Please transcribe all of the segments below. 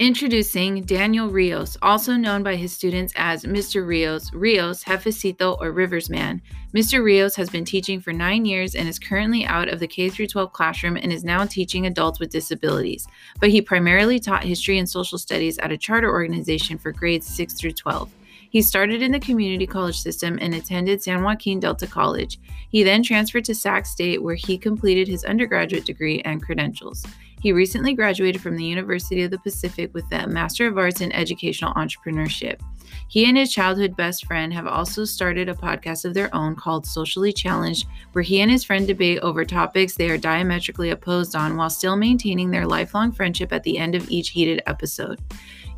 Introducing Daniel Rios, also known by his students as Mr. Rios, Rios, Jefecito, or Rivers Man. Mr. Rios has been teaching for nine years and is currently out of the K 12 classroom and is now teaching adults with disabilities. But he primarily taught history and social studies at a charter organization for grades 6 through 12. He started in the community college system and attended San Joaquin Delta College. He then transferred to Sac State, where he completed his undergraduate degree and credentials. He recently graduated from the University of the Pacific with a Master of Arts in Educational Entrepreneurship. He and his childhood best friend have also started a podcast of their own called Socially Challenged, where he and his friend debate over topics they are diametrically opposed on while still maintaining their lifelong friendship at the end of each heated episode.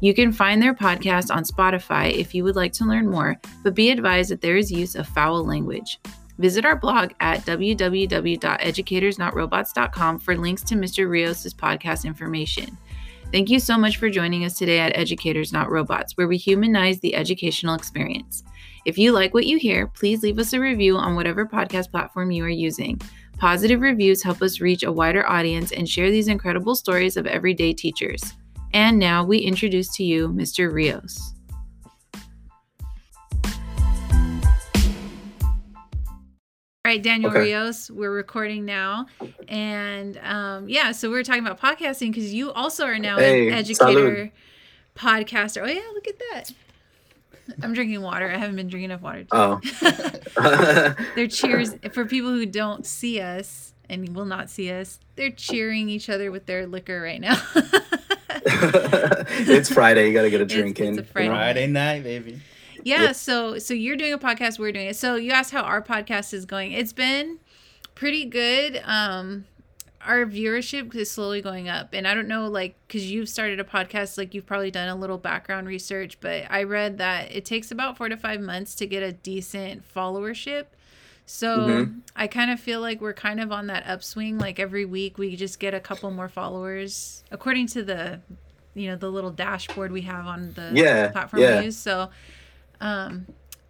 You can find their podcast on Spotify if you would like to learn more, but be advised that there is use of foul language. Visit our blog at www.educatorsnotrobots.com for links to Mr. Rios' podcast information. Thank you so much for joining us today at Educators Not Robots, where we humanize the educational experience. If you like what you hear, please leave us a review on whatever podcast platform you are using. Positive reviews help us reach a wider audience and share these incredible stories of everyday teachers. And now we introduce to you Mr. Rios. All right, Daniel okay. Rios, we're recording now. And um, yeah, so we are talking about podcasting because you also are now hey, an educator, salud. podcaster. Oh, yeah, look at that. I'm drinking water. I haven't been drinking enough water. Oh. they're cheers for people who don't see us and will not see us. They're cheering each other with their liquor right now. it's Friday. You got to get a drink it's, in. It's a Friday, Friday night, baby yeah so so you're doing a podcast we're doing it. So you asked how our podcast is going. It's been pretty good. Um our viewership is slowly going up and i don't know like because you've started a podcast like you've probably done a little background research but i read that it takes about four to five months to get a decent followership. So mm-hmm. i kind of feel like we're kind of on that upswing like every week we just get a couple more followers according to the you know the little dashboard we have on the yeah, platform yeah. we use. So um,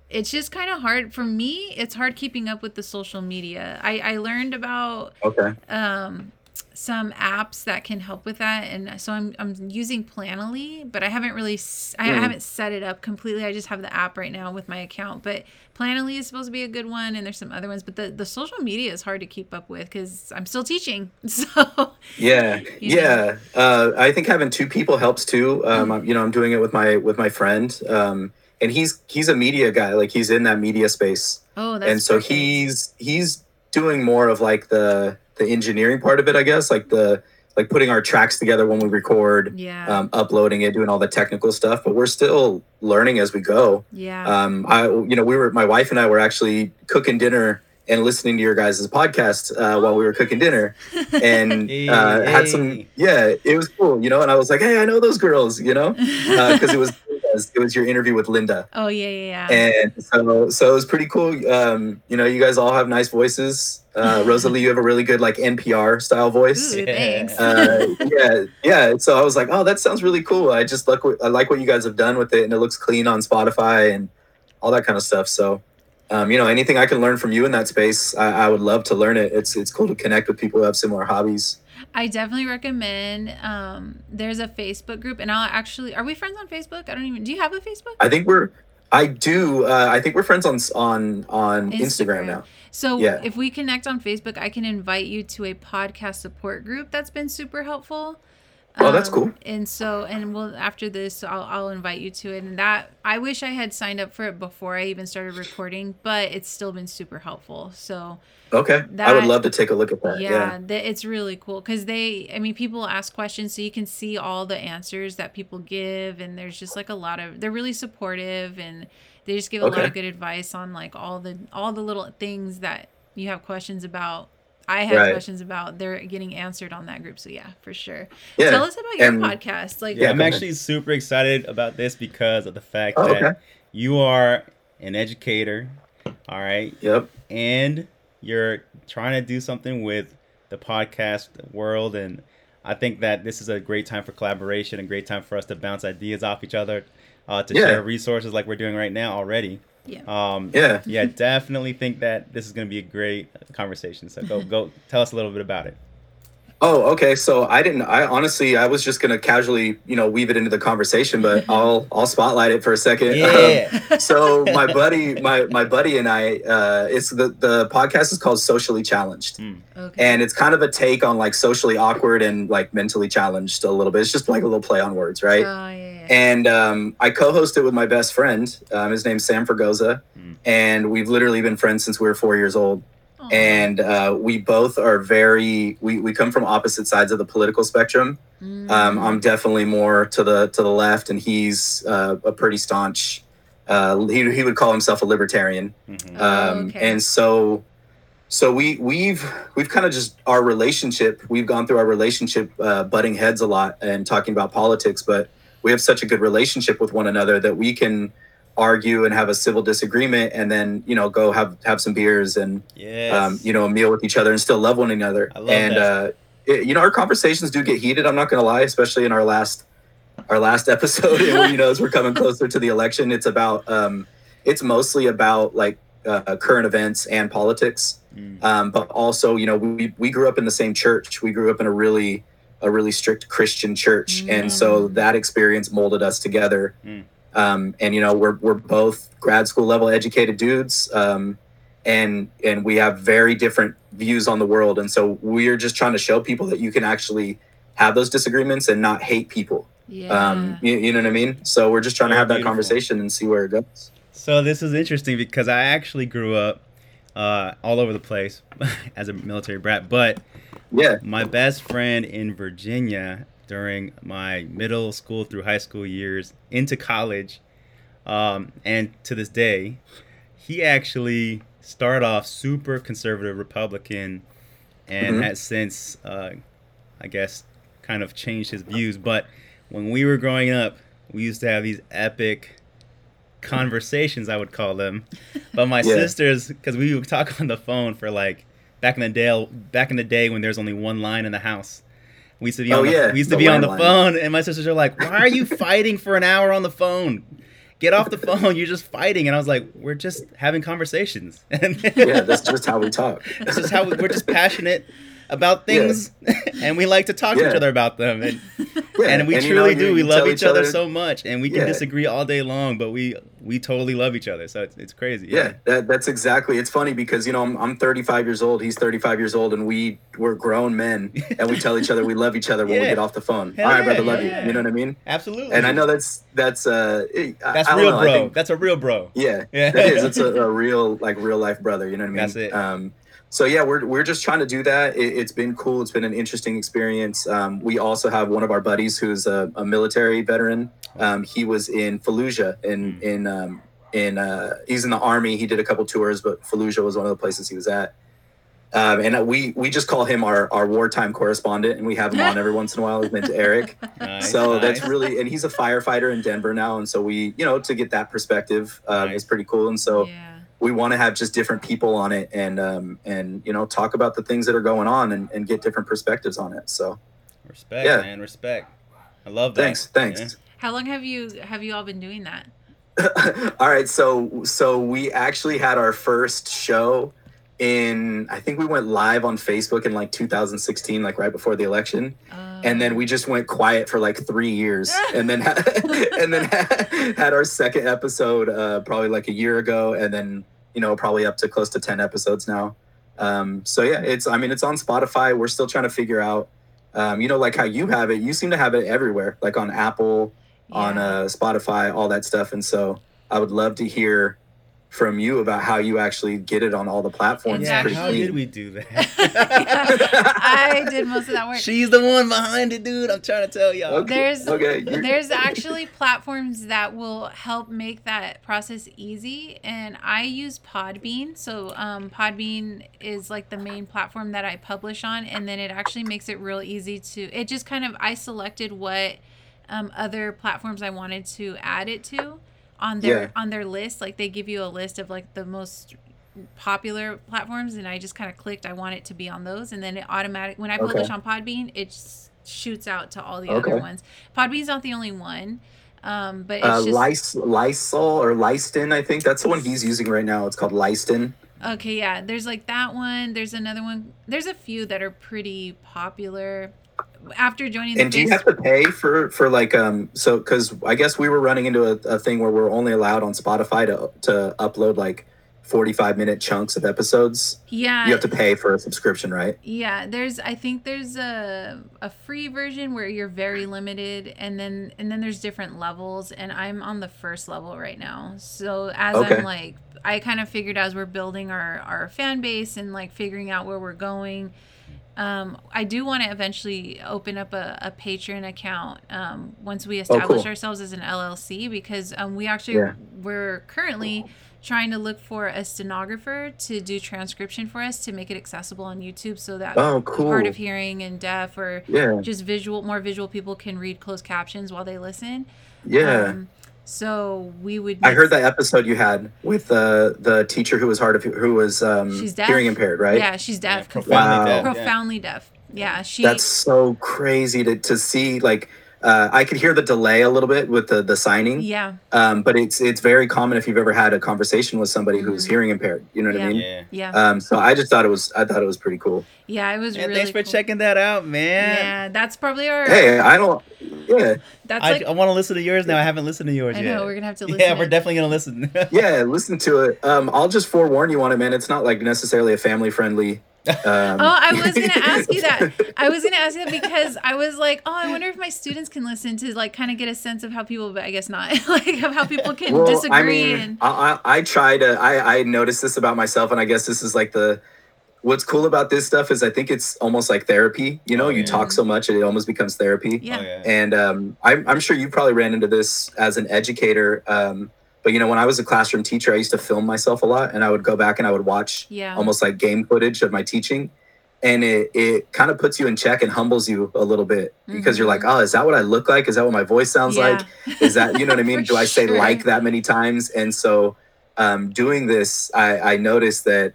it's just kind of hard for me. It's hard keeping up with the social media. I, I learned about okay um, some apps that can help with that, and so I'm I'm using Planoly, but I haven't really I mm. haven't set it up completely. I just have the app right now with my account, but Planoly is supposed to be a good one, and there's some other ones. But the the social media is hard to keep up with because I'm still teaching. So yeah, yeah. Uh, I think having two people helps too. Um, mm-hmm. You know, I'm doing it with my with my friend. Um, and he's he's a media guy like he's in that media space. Oh that's and so perfect. he's he's doing more of like the the engineering part of it i guess like the like putting our tracks together when we record yeah. um, uploading it doing all the technical stuff but we're still learning as we go. Yeah. Um i you know we were my wife and i were actually cooking dinner and listening to your guys' podcast uh, while we were cooking dinner. and uh, had some yeah it was cool you know and i was like hey i know those girls you know? Because uh, it was was it was your interview with Linda. Oh yeah, yeah, yeah. And so so it was pretty cool. Um, you know, you guys all have nice voices. Uh, Rosalie, you have a really good like NPR style voice. Ooh, thanks. Uh, yeah, yeah. So I was like, oh, that sounds really cool. I just like I like what you guys have done with it, and it looks clean on Spotify and all that kind of stuff. So. Um, you know, anything I can learn from you in that space, I, I would love to learn it. It's it's cool to connect with people who have similar hobbies. I definitely recommend. Um, there's a Facebook group, and I'll actually. Are we friends on Facebook? I don't even. Do you have a Facebook? I think we're. I do. Uh, I think we're friends on on on Instagram, Instagram now. So yeah. if we connect on Facebook, I can invite you to a podcast support group that's been super helpful. Oh, that's cool. Um, and so, and we'll after this, I'll I'll invite you to it. And that I wish I had signed up for it before I even started recording, but it's still been super helpful. So Okay. That, I would love to take a look at that. Yeah, yeah. it's really cool because they, I mean, people ask questions, so you can see all the answers that people give, and there's just like a lot of, they're really supportive, and they just give a okay. lot of good advice on like all the all the little things that you have questions about. I have right. questions about. They're getting answered on that group, so yeah, for sure. Yeah. Tell us about your and, podcast. Like, yeah, I'm actually super excited about this because of the fact oh, that okay. you are an educator. All right. Yep. And you're trying to do something with the podcast world and I think that this is a great time for collaboration, a great time for us to bounce ideas off each other, uh, to yeah. share resources like we're doing right now already. Yeah. Um, yeah. Yeah. Definitely think that this is going to be a great conversation. So go go tell us a little bit about it. Oh, okay. So I didn't. I honestly, I was just gonna casually, you know, weave it into the conversation, but I'll I'll spotlight it for a second. Yeah. Um, so my buddy, my my buddy and I, uh, it's the the podcast is called Socially Challenged, Mm. Okay. and it's kind of a take on like socially awkward and like mentally challenged a little bit. It's just like a little play on words, right? Oh, yeah, yeah. and um, I co-host it with my best friend. Um, his name's Sam Fergoza, Mm. and we've literally been friends since we were four years old. Aw. And uh, we both are very we, we come from opposite sides of the political spectrum. Mm. Um, I'm definitely more to the to the left, and he's uh, a pretty staunch. Uh, he, he would call himself a libertarian, Mhm. Oh, um, okay. and so so we we've we've kind of just our relationship. We've gone through our relationship uh, butting heads a lot and talking about politics, but we have such a good relationship with one another that we can argue and have a civil disagreement, and then you know go have have some beers and Yes. um, you know, a meal with each other and still love one another. I love and uh, it, you know, our conversations do get heated. I'm not gonna lie, especially in our last our last episode. and, you know, as we're coming closer to the election, it's about um, it's mostly about like uh, current events and politics. Mm. Um, but also, you know, we we grew up in the same church. We grew up in a really a really strict Christian church, and so Mm. that experience molded us together. Mm. Um, and you know, we're we're both grad school level educated dudes, um, and and we have very different views on the world. And so we're just trying to show people that you can actually have those disagreements and not hate people. yeah. Um, you, you know what I mean? So we're just trying to Very have that beautiful. conversation and see where it goes. So this is interesting because I actually grew up uh, all over the place as a military brat, but Yeah. my best friend in Virginia during my middle school through high school years into college, um, and to this day, he actually started off super conservative Republican, and Mhm. has since, uh, I guess, kind of changed his views. But when we were growing up, we used to have these epic conversations, I would call them. But my Yeah. sisters, because we would talk on the phone for like back in the day, back in the day when there's only one line in the house. We used to be Oh, on the, yeah, we used to the be on the landline. phone, and my sisters are like, "Why are you fighting for an hour on the phone? Get off the phone! You're just fighting." And I was like, "We're just having conversations." And Yeah, that's just how we talk. this is how we, we're just passionate about things, and we like to talk to each other about them. And Yeah, and we know, truly you- do. We love each other so much, and we can Yeah. disagree all day long, but we we totally love each other. So it's, it's crazy. Yeah, that, that's exactly. It's funny because you know I'm, I'm 35 years old. He's 35 years old, and we we're grown men, and we tell each other we love each other when we get off the phone. Hell All right, brother, yeah, love yeah. you. You know what I mean? absolutely. And I know that's that's uh it- that's I real, know, bro. think- that's a real bro. yeah, Yeah. that is. It's a, a real like real life brother. You know what I mean? That's it. Um, so yeah, we're we're just trying to do that. It, it's been cool. It's been an interesting experience. Um, we also have one of our buddies who's a, a military veteran. Um, he was in Fallujah in Mm. in um, in uh, he's in the army. He did a couple tours, but Fallujah was one of the places he was at. Um, and we we just call him our, our wartime correspondent, and we have him on every once in a while. His name's Eric Nice, so that's really and he's a firefighter in denver now and so we you know to get that perspective uh, Nice. is pretty cool and so yeah. We want to have just different people on it and um and you know talk about the things that are going on and, and get different perspectives on it so respect, yeah. man. Respect. I love that. thanks thanks How long have you have you all been doing that? all right so so we actually had our first show in i think we went live on facebook in like 2016 like right before the election and then we just went quiet for like three years and then and then had our second episode uh, probably like a year ago and then you know probably up to close to 10 episodes now. Um, so yeah it's i mean it's on spotify. We're still trying to figure out um, you know like how you have it. You seem to have it everywhere like on apple on uh, spotify all that stuff. And so i would love to hear from you about how you actually get it on all the platforms It's Yeah, how clean. did we do that? I did most of that work. She's the one behind it, dude. I'm trying to tell y'all. Okay. There's okay there's actually platforms that will help make that process easy and i use podbean so um, podbean is like the main platform that i publish on and then it actually makes it real easy to it just kind of i selected what um, other platforms i wanted to add it to on their Yeah. on their list like they give you a list of like the most popular platforms and i just kind of clicked i want it to be on those and then it automatic when i Okay. publish on podbean it shoots out to all the Okay. other ones podbean's not the only one um, but it's uh, just Lys- Lysol or Lyston, I think that's the one he's using right now. It's called Lyston. Okay, yeah. There's like that one. There's another one. There's a few that are pretty popular. After joining and do you have to pay for for like um so because I guess we were running into a, a thing where we're only allowed on Spotify to to upload like 45 minute chunks of episodes? Yeah. You have to pay for a subscription right? Yeah there's i think there's a, a free version where you're very limited and then and then there's different levels and i'm on the first level right now. So as okay. i'm like i kind of figured as we're building our our fan base and like figuring out where we're going um, I do want to eventually open up a, a Patreon account um, once we establish oh, cool. ourselves as an LLC because um, we actually yeah. we're currently trying to look for a stenographer to do transcription for us to make it accessible on YouTube so that oh, cool. hard of hearing and deaf or yeah. just visual more visual people can read closed captions while they listen. Yeah. Um, so we would. I heard that episode you had with the uh, the teacher who was hard of who was um, she's deaf. hearing impaired, right? Yeah, she's deaf. Yeah, profoundly wow. deaf. Profoundly yeah. deaf. Yeah, she. That's so crazy to to see like uh, I could hear the delay a little bit with the the signing. Yeah. Um, but it's it's very common if you've ever had a conversation with somebody mm-hmm. who's hearing impaired. You know what yeah. I mean? Yeah. Yeah. Um, so I just thought it was I thought it was pretty cool. Yeah, it was man, really. Thanks for cool. checking that out, man. Yeah, that's probably our. Hey, I don't. Yeah. That's I, like, I want to listen to yours now. I haven't listened to yours yet. I yet. know we're gonna have to listen. Yeah, we're definitely gonna listen. yeah, listen to it. Um, I'll just forewarn you on it, man. It's not like necessarily a family friendly um, oh, I was gonna ask you that. I was gonna ask you that because I was like, oh, I wonder if my students can listen to like kind of get a sense of how people, but I guess not, like of how people can well, disagree. I mean, and I, I, I try to. I I noticed this about myself, and I guess this is like the. What's cool about this stuff is I think it's almost like therapy. You know, oh, yeah. you talk so much, it almost becomes therapy. Yeah. Oh, yeah. And um, I'm I'm sure you probably ran into this as an educator. Um, but you know, when I was a classroom teacher, I used to film myself a lot, and I would go back and I would watch yeah. almost like game footage of my teaching, and it it kind of puts you in check and humbles you a little bit because mm-hmm. you're like, oh, is that what I look like? Is that what my voice sounds yeah. like? Is that you know what I mean? Do I say sure. like that many times? And so, um, doing this, I I noticed that.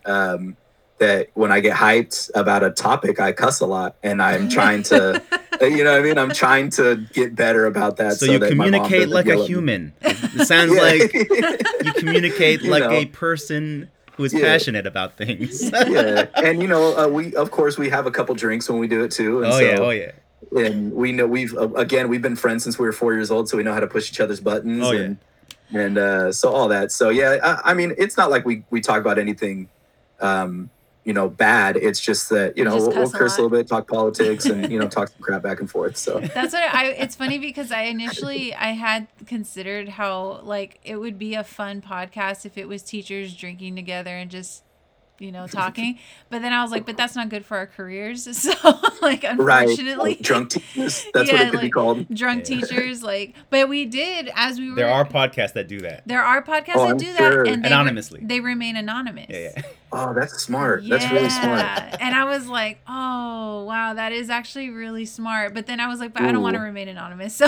That when I get hyped about a topic, I cuss a lot, and I'm trying to, you know, what I mean, I'm trying to get better about that. So, so you that communicate like a human. It sounds yeah. like you communicate you like know. a person who is yeah. passionate about things. yeah, and you know, uh, we of course we have a couple drinks when we do it too. oh so, yeah, oh yeah. And we know we've uh, again we've been friends since we were four years old, so we know how to push each other's buttons. Oh and, yeah. And uh, so all that. So yeah, I, I mean, it's not like we we talk about anything um, you know bad. It's just that you know we'll, we'll curse a, a, little bit talk politics and you know talk some crap back and forth so. That's what i it's funny because i initially i had considered how like it would be a fun podcast if it was teachers drinking together and just you know, talking. but then I was like, but that's not good for our careers. So like unfortunately right. drunk teachers. That's yeah, what it could like, be called. Drunk yeah. teachers, like but we did as we were There are podcasts that do that. There are podcasts oh, that I'm do sure. that and they anonymously. Re- they remain anonymous. Yeah, yeah. Oh, that's smart. Yeah. That's really smart. and I was like, oh wow, that is actually really smart. But then I was like, but Ooh. I don't want to remain anonymous. So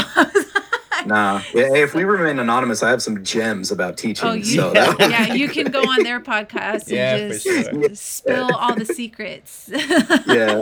nah. Yeah, if we remain anonymous, I have some gems about teaching. Oh, you, so yeah, you can go on their podcast and yeah, just sure. spill all the secrets. yeah,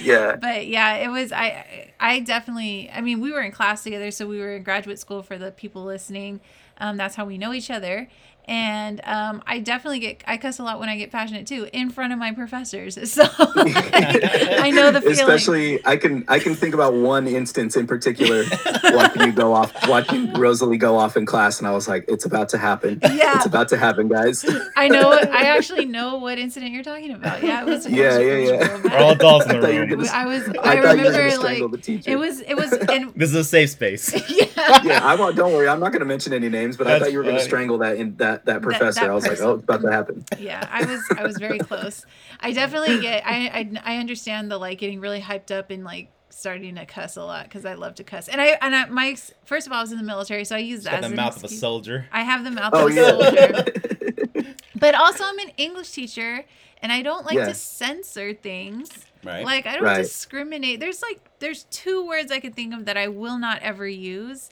yeah. But yeah, it was. I I definitely. I mean, we were in class together, so we were in graduate school for the people listening. Um, that's how we know each other and um, I definitely get I cuss a lot when I get passionate too in front of my professors. So I know the feeling. Especially, I can I can think about one instance in particular watching you go off, watching Rosalie go off in class, and I was like, "It's about to happen. Yeah, it's about to happen, guys." I know. I actually know what incident you're talking about. Yeah, it was. Yeah, yeah, yeah. We're all adults in the room. Gonna, I was. I, I remember like it was. It was. And, this is a safe space. yeah. Yeah. I won't. Don't worry. I'm not going to mention any names, but That's I thought you were going to strangle that in that that professor. That, that I was person. like, oh, it's about to happen. Yeah, I was I was very close. I definitely get I, I I understand the like getting really hyped up and like starting to cuss a lot because I love to cuss. And I and I, my first of all, I was in the military, so I use that. The mouth excuse. of a soldier. I have the mouth oh, of a yeah. soldier. but also, I'm an English teacher, and I don't like yeah. to censor things. Right. Like I don't right. discriminate. There's like there's two words I could think of that I will not ever use,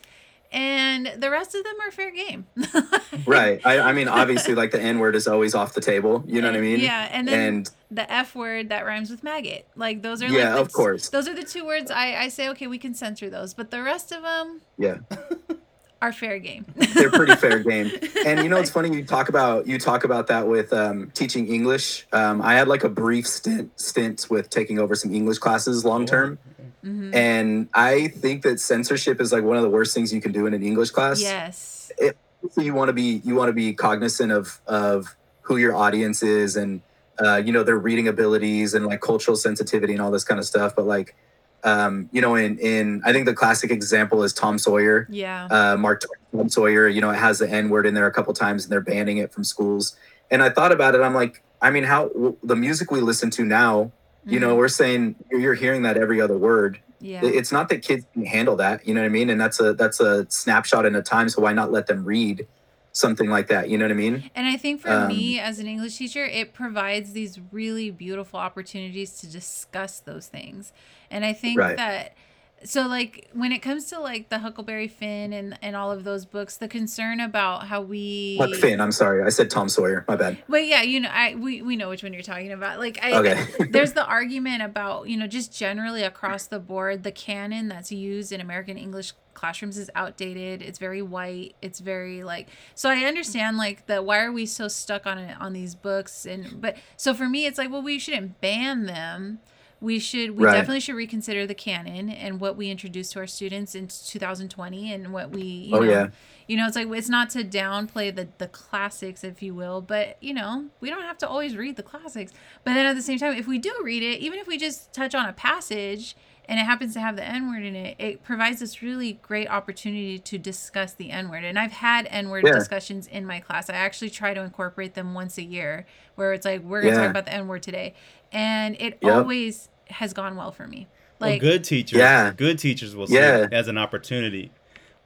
and the rest of them are fair game. right. I, I mean, obviously, like the N word is always off the table. You know what I mean? Yeah, and then and, the F word that rhymes with maggot. Like those are yeah, like of course. Those are the two words I I say okay we can censor those, but the rest of them yeah are fair game. they're pretty fair game. And you know, it's funny you talk about you talk about that with um, teaching English. Um, I had like a brief stint stint with taking over some English classes long term. Mm-hmm. And I think that censorship is like one of the worst things you can do in an English class. Yes. It, you want to be you want to be cognizant of of who your audience is and uh, you know their reading abilities and like cultural sensitivity and all this kind of stuff. But like um, you know, in in I think the classic example is Tom Sawyer. Yeah. Uh, Mark Tom Sawyer. You know, it has the N word in there a couple times, and they're banning it from schools. And I thought about it. I'm like, I mean, how the music we listen to now. Mm-hmm. You know, mm-hmm. we're saying you're hearing that every other word. Yeah. It's not that kids can handle that. You know what I mean? And that's a that's a snapshot in a time. So why not let them read? something like that. You know what I mean? And I think for um, me as an English teacher, it provides these really beautiful opportunities to discuss those things. And I think right. that so like when it comes to like the Huckleberry Finn and and all of those books, the concern about how we Huck Finn. I'm sorry, I said Tom Sawyer. My bad. But yeah, you know, I we we know which one you're talking about. Like, I, okay. there's the argument about you know just generally across the board, the canon that's used in American English classrooms is outdated. It's very white. It's very like so. I understand like the why are we so stuck on it on these books and but so for me it's like well we shouldn't ban them we should we right. definitely should reconsider the canon and what we introduce to our students in 2020 and what we you oh, know yeah. you know it's like it's not to downplay the the classics if you will but you know we don't have to always read the classics but then at the same time if we do read it even if we just touch on a passage and it happens to have the N word in it, it provides this really great opportunity to discuss the N word. And I've had N word yeah. discussions in my class. I actually try to incorporate them once a year, where it's like we're gonna yeah. talk about the N word today, and it yep. always has gone well for me. Like well, good teachers, yeah. good teachers will see yeah. it as an opportunity.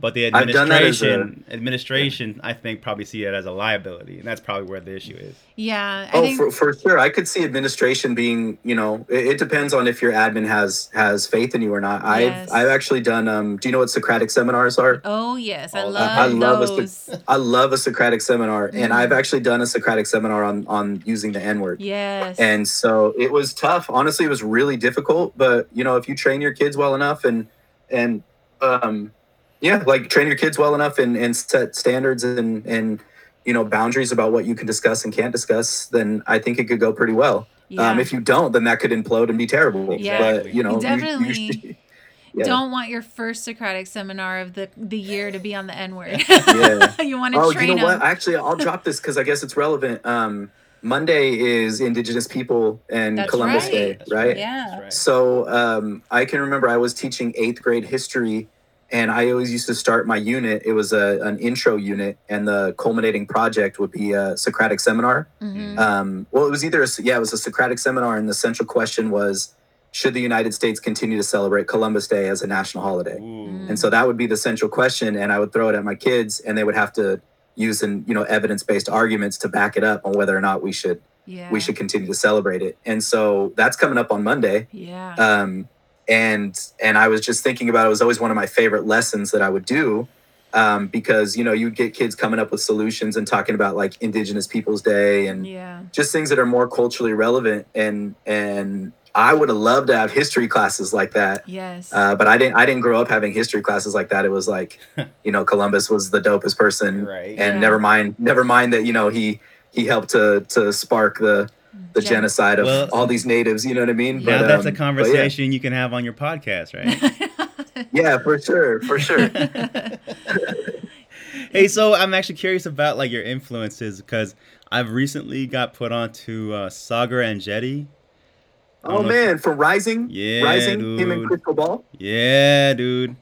But the administration, a, administration, yeah. I think, probably see it as a liability, and that's probably where the issue is. Yeah. I oh, think... for, for sure. I could see administration being, you know, it, it, depends on if your admin has has faith in you or not. Yes. I've I've actually done. Um, do you know what Socratic seminars are? Oh yes, I love I, I love those. A, I love a Socratic seminar, mm. and I've actually done a Socratic seminar on on using the N word. Yes. And so it was tough. Honestly, it was really difficult. But you know, if you train your kids well enough and and um yeah like train your kids well enough and, and set standards and and you know boundaries about what you can discuss and can't discuss then i think it could go pretty well um, yeah. um, if you don't then that could implode and be terrible yeah. but you know you definitely you, you yeah. don't want your first Socratic seminar of the the year to be on the N word. yeah, you want to oh, train you know them. what? Actually, I'll drop this because I guess it's relevant. Um, Monday is Indigenous People and That's Columbus right. Day, right? Yeah. Right. So um, I can remember I was teaching eighth grade history and I always used to start my unit. It was a an intro unit, and the culminating project would be a Socratic seminar. Mm-hmm. Um, well, it was either a, yeah, it was a Socratic seminar, and the central question was, should the United States continue to celebrate Columbus Day as a national holiday? Mm. And so that would be the central question, and I would throw it at my kids, and they would have to use and you know evidence based arguments to back it up on whether or not we should yeah. we should continue to celebrate it. And so that's coming up on Monday. Yeah. Um, and and I was just thinking about it, it was always one of my favorite lessons that I would do um, because you know you'd get kids coming up with solutions and talking about like Indigenous Peoples Day and yeah. just things that are more culturally relevant and and I would have loved to have history classes like that. Yes. Uh, but I didn't. I didn't grow up having history classes like that. It was like, you know, Columbus was the dopest person, right? And yeah. never mind, never mind that you know he he helped to to spark the the Gen- genocide of well, all these natives. You know what I mean? Yeah, but, that's um, a conversation yeah. you can have on your podcast, right? yeah, for sure, for sure. hey, so I'm actually curious about like your influences because I've recently got put onto uh, Enjeti. Oh man, if... from Rising, yeah, Rising, dude. him and Krystal Ball. Yeah, dude.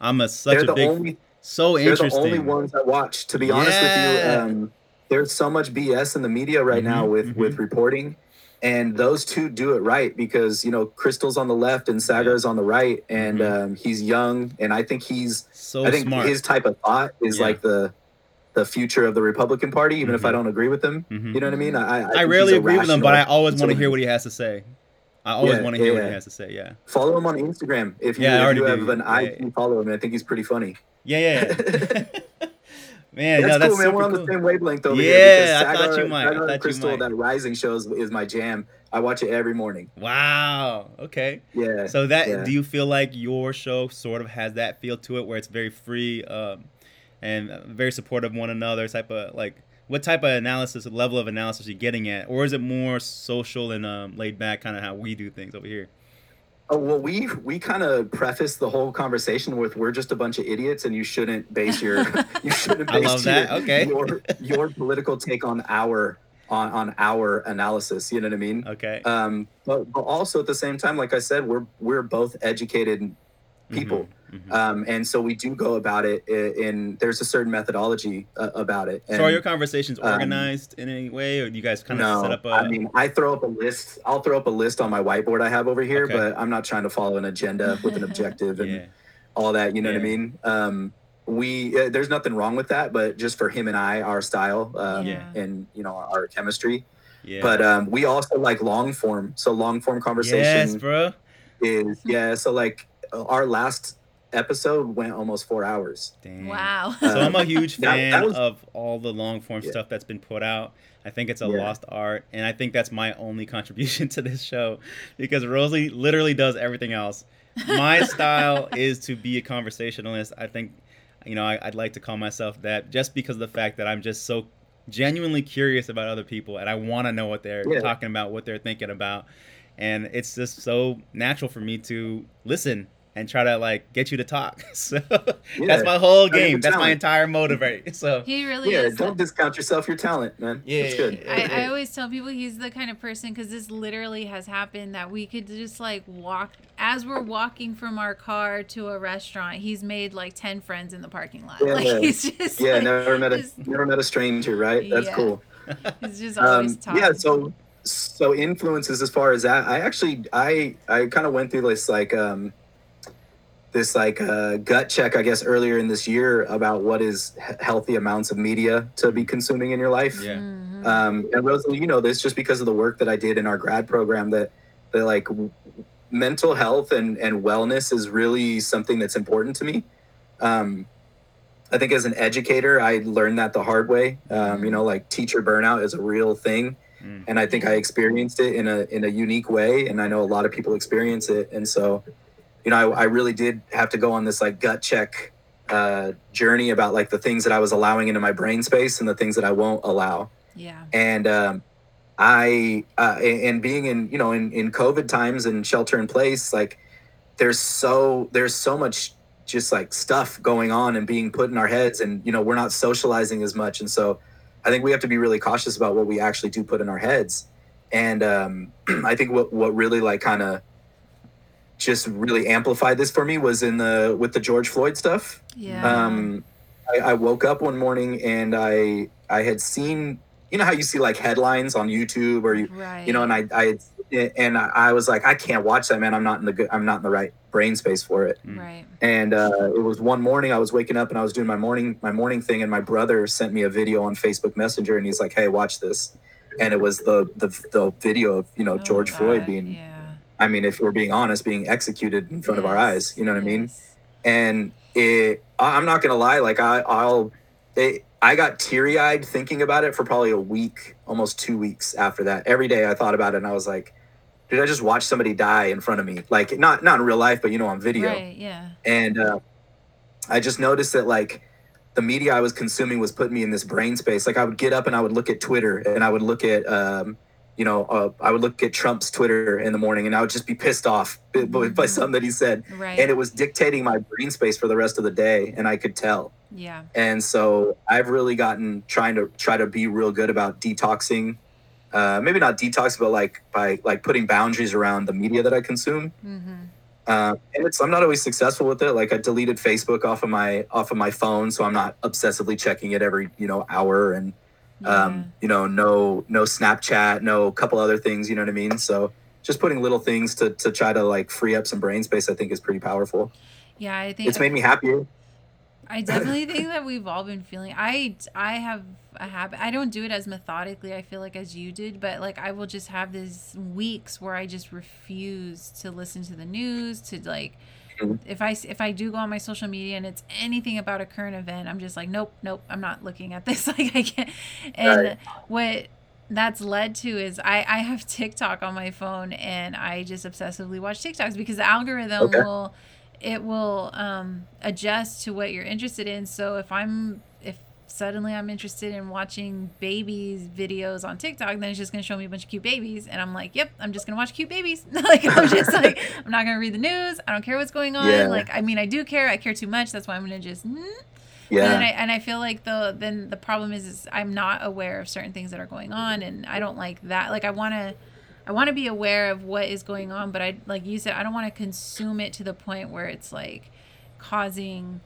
I'm a such they're a big, only, so interesting. They're the only ones I watch. To be yeah. honest with you, um, there's so much BS in the media right mm-hmm, now with mm-hmm. with reporting, and those two do it right because you know Krystal's on the left and Saagar's on the right, and mm-hmm. um, he's young, and I think he's so I think smart. his type of thought is yeah. like the the future of the Republican Party, even if I mm-hmm. don't agree with him. You know what I mean? I I, I rarely agree with him, but I always want to hear what he has to say. I always yeah, want to hear yeah, what he has to say. Yeah. Follow him on Instagram if you, yeah, if you have an eye. Follow him. I think he's pretty funny. Yeah, yeah. Man, that's, no, that's cool, man. We're on the same wavelength over yeah, here. Yeah, I thought you might. I thought Krystal, you might. that Rising shows is, is, my jam. I watch it every morning. Wow. Okay. Yeah. So that yeah. do you feel like your show sort of has that feel to it, where it's very free, um, and very supportive of one another. Type of like, what type of analysis, level of analysis, are you getting at, or is it more social and um, laid back, kind of how we do things over here? Oh, well, we we kind of preface the whole conversation with we're just a bunch of idiots, and you shouldn't base your you shouldn't base I love that. Your, okay. your your political take on our on on our analysis. You know what I mean? Okay. Um, but, but also at the same time, like I said, we're we're both educated people. Mm-hmm. Um, and so we do go about it in, in there's a certain methodology uh, about it. And, so are your conversations um, organized um, in any way, or do you guys kind of no, set up a? I mean, I throw up a list. I'll throw up a list on my whiteboard I have over here, okay. but I'm not trying to follow an agenda with an objective and yeah. all that. You know yeah. what I mean? Um, we uh, there's nothing wrong with that, but just for him and I, our style um, yeah. and you know our chemistry. Yeah. But um, we also like long form. So long form conversation. Yes, bro. Is yeah. So like our last episode went almost four hours. Damn. Wow. so I'm a um, huge fan that, that was, of all the long form yeah. stuff that's been put out. I think it's a yeah. lost art, and I think that's my only contribution to this show because Rosie literally does everything else. My style is to be a conversationalist. I think, you know, I, would like to call myself that just because of the fact that I'm just so genuinely curious about other people and I want to know what they're yeah. talking about, what they're thinking about. And it's just so natural for me to listen and try to like get you to talk. So yeah. that's my whole game. That's my entire motive, right? So he really yeah. Is don't discount yourself your talent, man. Yeah, that's good. I, I always tell people he's the kind of person because this literally has happened that we could just like walk as we're walking from our car to a restaurant. He's made like ten friends in the parking lot. Yeah, like yeah. he's just yeah. Like, never met a just, never met a stranger, right? That's yeah. cool. He's just always um, talking. Yeah. So so influences as far as that, I actually I I kind of went through this like um this like uh, gut check, I guess, earlier in this year about what is healthy amounts of media to be consuming in your life. Yeah. Mm-hmm. Um, and Rosalie, you know this just because of the work that I did in our grad program that that like w- mental health and and wellness is really something that's important to me. Um, I think as an educator, I learned that the hard way. Um, you know, like teacher burnout is a real thing. Mm. And I think I experienced it in a in a unique way, and I know a lot of people experience it. And so, you know, I, I really did have to go on this like gut check uh, journey about like the things that I was allowing into my brain space and the things that I won't allow. Yeah. And um, I uh, and being in you know in in COVID times and shelter in place, like there's so there's so much just like stuff going on and being put in our heads, and you know we're not socializing as much, and so I think we have to be really cautious about what we actually do put in our heads. And um, I think what what really like kind of just really amplified this for me was in the with the George Floyd stuff. Yeah. Um, I, I woke up one morning and I I had seen you know how you see like headlines on YouTube or you right. you know and I I and I was like I can't watch that man I'm not in the good I'm not in the right brain space for it. Mm. Right. And uh, it was one morning I was waking up and I was doing my morning my morning thing and my brother sent me a video on Facebook Messenger and he's like hey watch this and it was the the, the video of you know oh, George God. Floyd being yeah I mean, if we're being honest, being executed in front yes. of our eyes. You know what yes. I mean? And it, I'm not gonna lie. Like I, I'll, it, I got teary eyed thinking about it for probably a week, almost two weeks after that. Every day I thought about it, and I was like, did I just watch somebody die in front of me? Like not not in real life, but you know, on video. Right. Yeah. And uh, I just noticed that like the media I was consuming was putting me in this brain space. Like I would get up and I would look at Twitter and I would look at um, you know, uh, I would look at Trump's Twitter in the morning and I would just be pissed off by, mm-hmm. by something that he said. Right. And it was dictating my brain space for the rest of the day. And I could tell. Yeah. And so I've really gotten trying to try to be real good about detoxing. Uh, maybe not detox, but like by like putting boundaries around the media that I consume. Mm-hmm. Uh, and it's I'm not always successful with it. Like I deleted Facebook off of my off of my phone, so I'm not obsessively checking it every you know hour and um, you know, no no Snapchat, no couple other things. You know what I mean? So just putting little things to to try to like free up some brain space, I think is pretty powerful. Yeah, I think it's made me happier. I definitely think that we've all been feeling. I I have a habit. I don't do it as methodically. I feel like as you did, but like I will just have these weeks where I just refuse to listen to the news to like if I if I do go on my social media and it's anything about a current event, I'm just like, nope, nope, I'm not looking at this. like I can't. And right. what that's led to is I I have TikTok on my phone and I just obsessively watch TikToks because the algorithm okay. will it will um, adjust to what you're interested in. So if I'm suddenly I'm interested in watching babies videos on TikTok, then it's just gonna show me a bunch of cute babies, and I'm like, yep, I'm just gonna watch cute babies. like I'm just like, I'm not gonna read the news. I don't care what's going on. Yeah. Like I mean, I do care. I care too much. That's why I'm gonna just. Mm. Yeah. And I, and I feel like the then the problem is, is I'm not aware of certain things that are going on, and I don't like that. Like I want to. I want to be aware of what is going on, but I like you said, I don't want to consume it to the point where it's like causing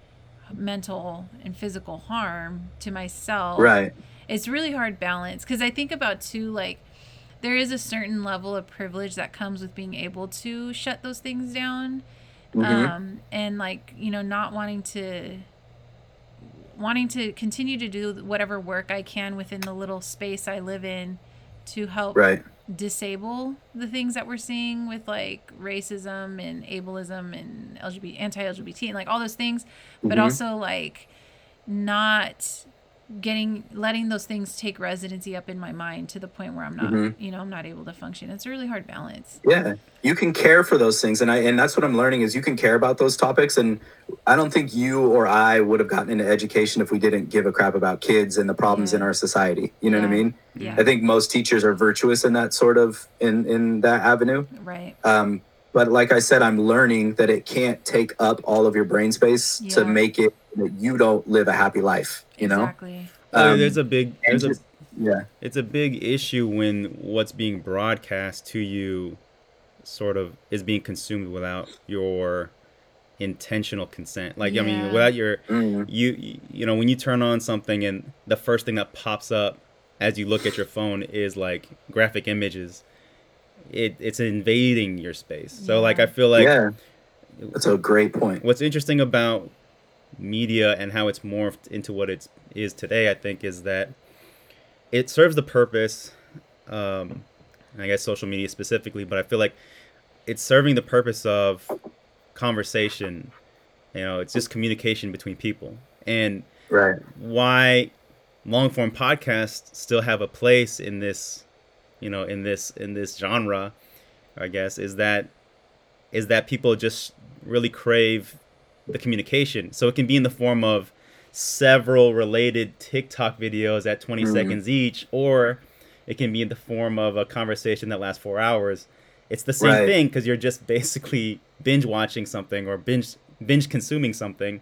mental and physical harm to myself. Right. It's really hard balance because I think about too like there is a certain level of privilege that comes with being able to shut those things down. Mm-hmm. Um, and like, you know, not wanting to wanting to continue to do whatever work I can within the little space I live in to help right disable the things that we're seeing with like racism and ableism and LGBT anti-LGBT and like all those things, but mm-hmm. also like not getting letting those things take residency up in my mind to the point where I'm not, mm-hmm. you know, I'm not able to function. It's a really hard balance. Yeah. You can care for those things and I and that's what I'm learning is you can care about those topics and I don't think you or I would have gotten into education if we didn't give a crap about kids and the problems yeah. in our society. You know yeah. what I mean? Yeah. I think most teachers are virtuous in that sort of in in that avenue. Right. Um but like I said, I'm learning that it can't take up all of your brain space yeah. to make it that you don't live a happy life. You exactly. know, um, there's a big there's just, a yeah, it's a big issue when what's being broadcast to you sort of is being consumed without your intentional consent. Like yeah. I mean, without your mm-hmm. you you know when you turn on something and the first thing that pops up as you look at your phone is like graphic images. It it's invading your space. So like I feel like yeah. That's a great point. What's interesting about media and how it's morphed into what it is today, I think, is that it serves the purpose. Um, I guess social media specifically, but I feel like it's serving the purpose of conversation. You know, it's just communication between people, and right. why long form podcasts still have a place in this, you know, in this in this genre. I guess is that is that people just really crave the communication. So it can be in the form of several related TikTok videos at 20 mm-hmm. seconds each, or it can be in the form of a conversation that lasts four hours. It's the same right. thing because you're just basically binge watching something or binge binge consuming something.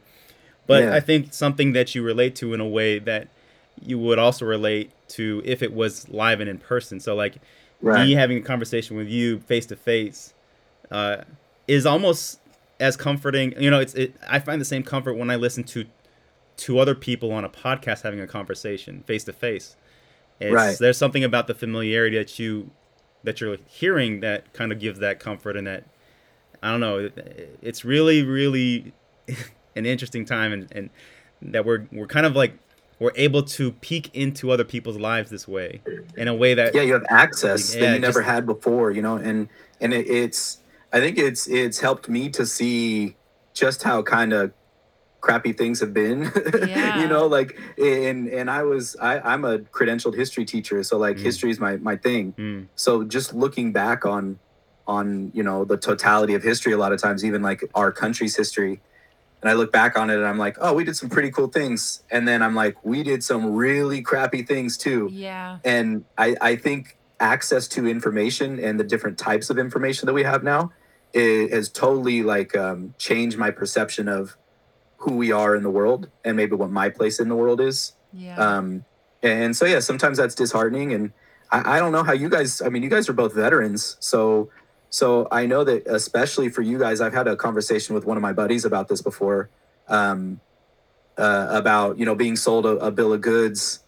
But yeah. I think something that you relate to in a way that you would also relate to if it was live and in person. So like right. me having a conversation with you face to face is almost as comforting. You know, it's it. I find the same comfort when I listen to to other people on a podcast having a conversation face to face. Right. There's something about the familiarity that you that you're hearing that kind of gives that comfort and that I don't know. It's really really an interesting time and and that we're we're kind of like we're able to peek into other people's lives this way in a way that yeah you have access yeah, that you never just, had before you know and and it, it's I think it's it's helped me to see just how kind of crappy things have been yeah. you know like and and i was i i'm a credentialed history teacher so like mm. history is my my thing mm. so just looking back on on you know the totality of history a lot of times even like our country's history and i look back on it and i'm like oh we did some pretty cool things and then i'm like we did some really crappy things too yeah and i i think access to information and the different types of information that we have now it has totally like um, changed my perception of who we are in the world and maybe what my place in the world is. Yeah. Um, and so yeah, sometimes that's disheartening. And I, I don't know how you guys. I mean, you guys are both veterans, so so I know that especially for you guys, I've had a conversation with one of my buddies about this before, um, uh, about you know being sold a, a bill of goods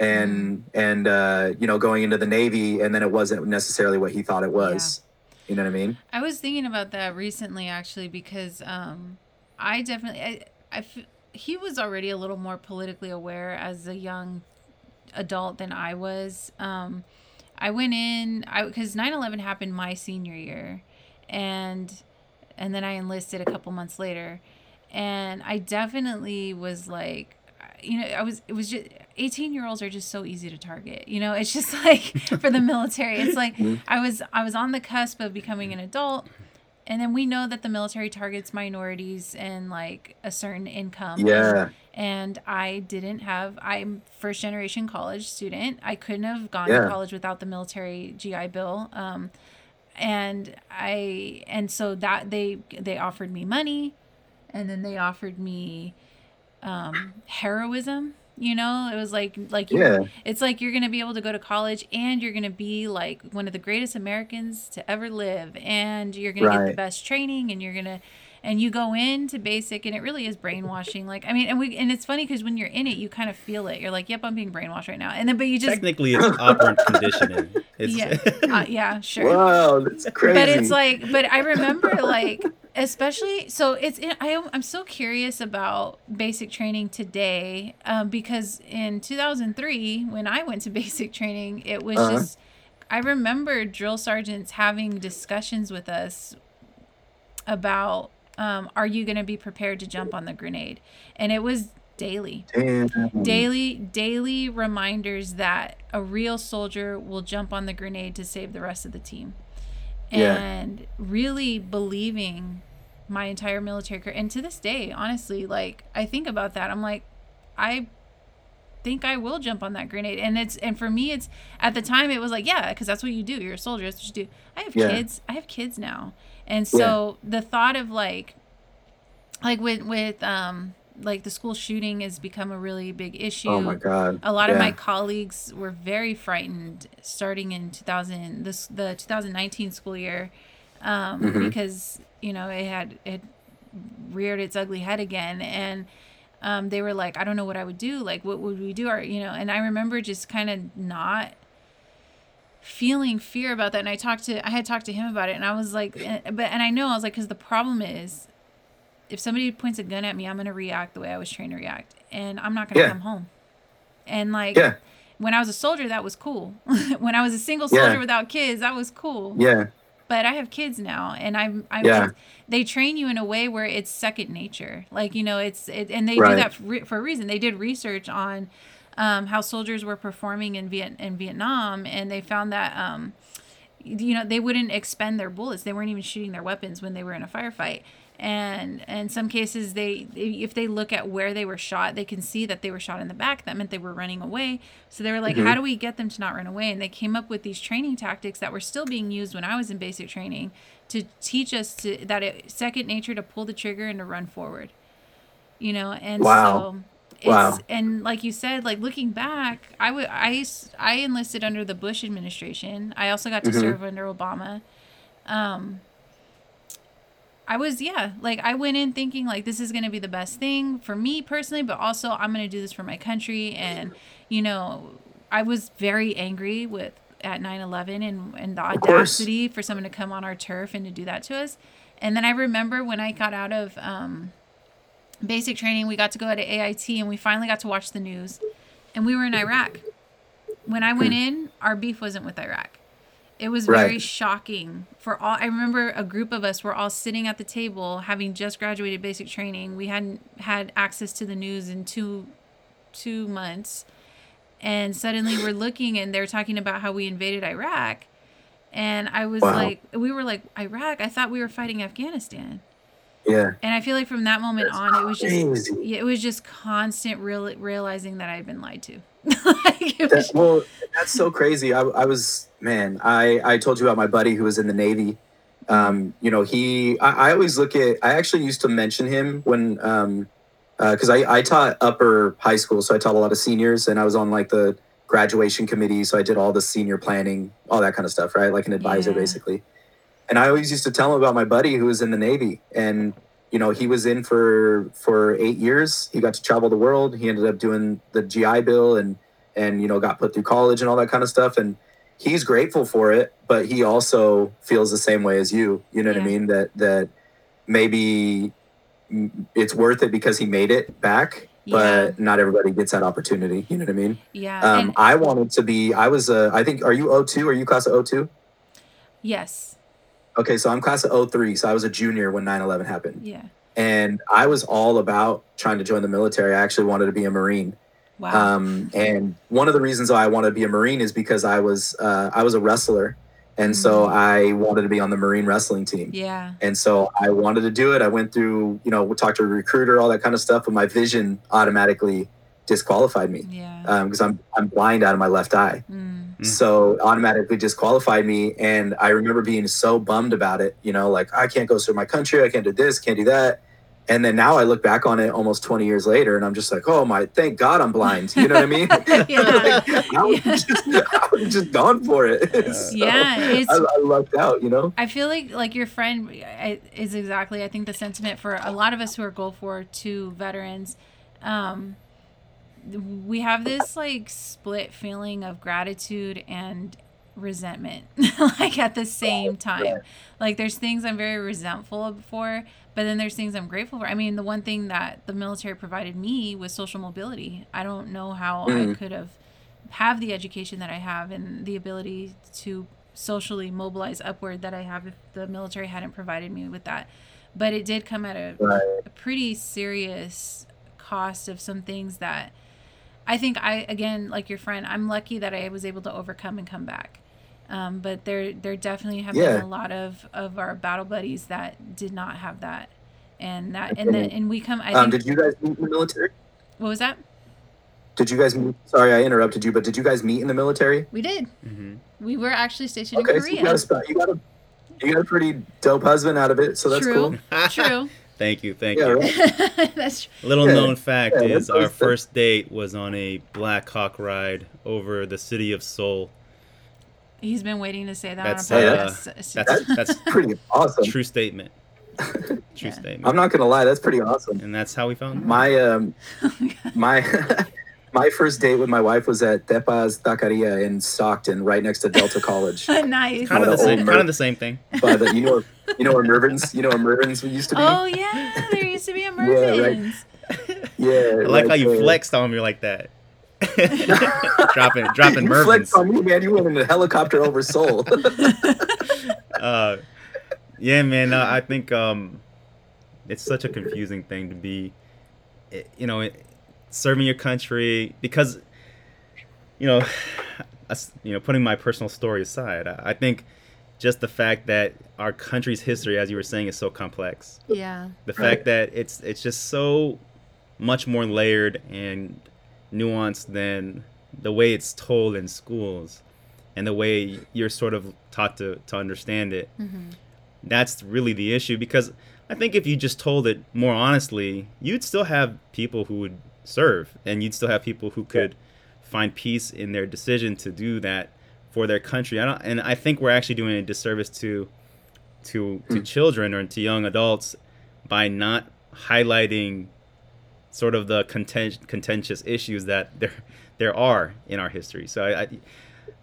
and mm. and uh, you know going into the Navy, and then it wasn't necessarily what he thought it was. Yeah. You know what I mean? I was thinking about that recently, actually, because um, I definitely, I, I f- he was already a little more politically aware as a young adult than I was. Um, I went in, I because 9/11 happened my senior year, and and then I enlisted a couple months later, and I definitely was like, you know, I was it was just 18 year olds are just so easy to target. You know, it's just like for the military, it's like mm-hmm. I was I was on the cusp of becoming an adult and then we know that the military targets minorities and like a certain income. Yeah. And, I didn't have. I'm first generation college student. I couldn't have gone Yeah. to college without the military GI Bill. Um, and I and so that they they offered me money, and then they offered me um, heroism. You know, it was like like Yeah. it's like you're gonna be able to go to college and you're gonna be like one of the greatest Americans to ever live, and you're gonna get the best training, and you're gonna and you go into basic, and it really is brainwashing. Like I mean, and we and it's funny because when you're in it, you kind of feel it. You're like, yep, I'm being brainwashed right now, and then but you just Technically, it's operant conditioning. It's, yeah uh, yeah sure Wow, that's crazy. but it's like but i remember like especially so it's in, I, am- i'm so curious about basic training today um, because in 2003 when i went to basic training it was Uh-huh. just i remember drill sergeants having discussions with us about um, are you going to be prepared to jump on the grenade and it was daily Damn. daily daily reminders that a real soldier will jump on the grenade to save the rest of the team Yeah. and really believing my entire military career and to this day honestly like i think about that i'm like i think i will jump on that grenade and it's and for me it's at the time it was like yeah because that's what you do you're a soldier that's what you do i have Yeah. kids i have kids now and so the thought of like like with with um like the school shooting has become a really big issue Oh my god. a lot of my colleagues were very frightened starting in 2000 this the 2019 school year um, Mhm. because you know it had it reared its ugly head again. And um, they were like i don't know what i would do. Like what would we do? Or you know and i remember just kind of not feeling fear about that and i talked to i had talked to him about it and i was like eh, but and i know i was like because the problem is if somebody points a gun at me i'm going to react the way i was trained to react and i'm not going to Yeah. come home and like Yeah. when i was a soldier that was cool when i was a single Yeah. soldier without kids that was cool Yeah. but I have kids now, and I'm, I'm Yeah. they train you in a way where it's second nature. Like you know, it's it, and they Right. do that for, for a reason. They did research on um, how soldiers were performing in Viet in Vietnam, and they found that um, you know they wouldn't expend their bullets. They weren't even shooting their weapons when they were in a firefight. And in some cases, they if they look at where they were shot, they can see that they were shot in the back. That meant they were running away. So they were like, Mhm. "How do we get them to not run away?" And they came up with these training tactics that were still being used when I was in basic training to teach us to that it's second nature to pull the trigger and to run forward. You know, and Wow. so it's Wow. and like you said, like looking back, I would I I enlisted under the Bush administration. I also got to Mhm. serve under Obama. Um I was yeah, like I went in thinking like this is going to be the best thing for me personally, but also I'm going to do this for my country and you know, I was very angry with at 9/11 and and the audacity for someone to come on our turf and to do that to us. And then I remember when I got out of um basic training, we got to go to AIT and we finally got to watch the news. And we were in Iraq. When I went hmm. in, our beef wasn't with Iraq. It was very Right. shocking for all. I remember a group of us were all sitting at the table, having just graduated basic training. We hadn't had access to the news in two two months, and suddenly we're looking and they're talking about how we invaded Iraq, and I was Wow. like, we were like Iraq. I thought we were fighting Afghanistan. Yeah. And I feel like from that moment That's on, it was just crazy. yeah, it was just constant real, realizing that I'd been lied to. Like, was- That, well, that's so crazy. I, I was man. I I told you about my buddy who was in the Navy. Um, you know, he. I, I always look at. I actually used to mention him when, um, because I I taught upper high school, so I taught a lot of seniors, and I was on like the graduation committee, so I did all the senior planning, all that kind of stuff, right? Like an advisor, Yeah. basically. And I always used to tell him about my buddy who was in the Navy, and you know he was in for for eight years. He got to travel the world. He ended up doing the GI Bill and and you know got put through college and all that kind of stuff. And he's grateful for it, but he also feels the same way as you. You know what I mean? That that maybe it's worth it because he made it back. But not everybody gets that opportunity. You know what I mean? yeah. Um, and, I wanted to be. I was. Uh, I think. Are you O two? Are you class of 02? yes. Okay, so I'm class of 03, so I was a junior when 9/11 happened. Yeah. And I was all about trying to join the military. I actually wanted to be a Marine. Wow. Um, and one of the reasons why I wanted to be a Marine is because I was uh, I was a wrestler, And so I wanted to be on the Marine wrestling team. Yeah. And so I wanted to do it. I went through, you know, we talked to a recruiter, all that kind of stuff, but my vision automatically disqualified me Yeah. because I'm I'm blind out of my left eye. Mm. Mm. So automatically disqualified me, and I remember being so bummed about it. You know, like I can't go serve my country, I can't do this, can't do that. And then now I look back on it almost 20 years later, and I'm just like, oh my, thank God I'm blind. You know what I mean? Yeah. I was Yeah. just, I was just gone for it. So Yeah, it's- I, I lucked out. You know. I feel like like your friend is exactly I think the sentiment for a lot of us who are Gulf War II veterans. Um, we have this like split feeling of gratitude and resentment like at the same time. Like there's things i'm very resentful for but then there's things i'm grateful for. I mean the one thing that the military provided me was social mobility. I don't know how i Mhm. could have have the education that i have and the ability to socially mobilize upward that i have if the military hadn't provided me with that. But it did come at a, Right. a pretty serious cost of some things that I think I again like your friend I'm lucky that I was able to overcome and come back um, but there there definitely have been a lot of of our battle buddies that did not have that and that and then and we come I Um, think did you guys meet in the military? what was that Did you guys meet? Sorry, I interrupted you, but did you guys meet in the military? we did hmm we were actually stationed Okay, in so you Korea got a you got a you got a pretty dope husband out of it, so that's True. cool. true Thank you, thank Yeah, you. right. that's true. Little Yeah, known fact yeah, is our always first date was on a Black Hawk ride over the city of Seoul. he's been waiting to say that That's, on a uh, podcast That's that's pretty awesome. true statement. True Yeah. statement. I'm not gonna lie, that's pretty awesome. and that's how we found. My um, my my first date with my wife was at Tepas Taqueria in Stockton, right next to Delta College. nice kind of the the same. old Kind of the same thing. By the you know you know where Mervyn's you know where Mervyn's used to be. oh yeah there used to be a right. Yeah, I like how you there. flexed on me like that. dropping dropping You Mervyn's. flexed on me, man. You went in a helicopter over Seoul. uh, yeah, man. Uh, I think um, it's such a confusing thing to be, eh, you know, it- serving your country because, you know, you know, putting my personal story aside, I, think just the fact that our country's history, as you were saying, is so complex. yeah The Right. fact that it's it's just so much more layered and nuanced than the way it's told in schools and the way you're sort of taught to, to understand it hmm that's really the issue because I think if you just told it more honestly, you'd still have people who would serve and you'd still have people who could find peace in their decision to do that for their country. I don't, and I think we're actually doing a disservice to to to Mm. children or to young adults by not highlighting sort of the content, contentious issues that there there are in our history. So I, I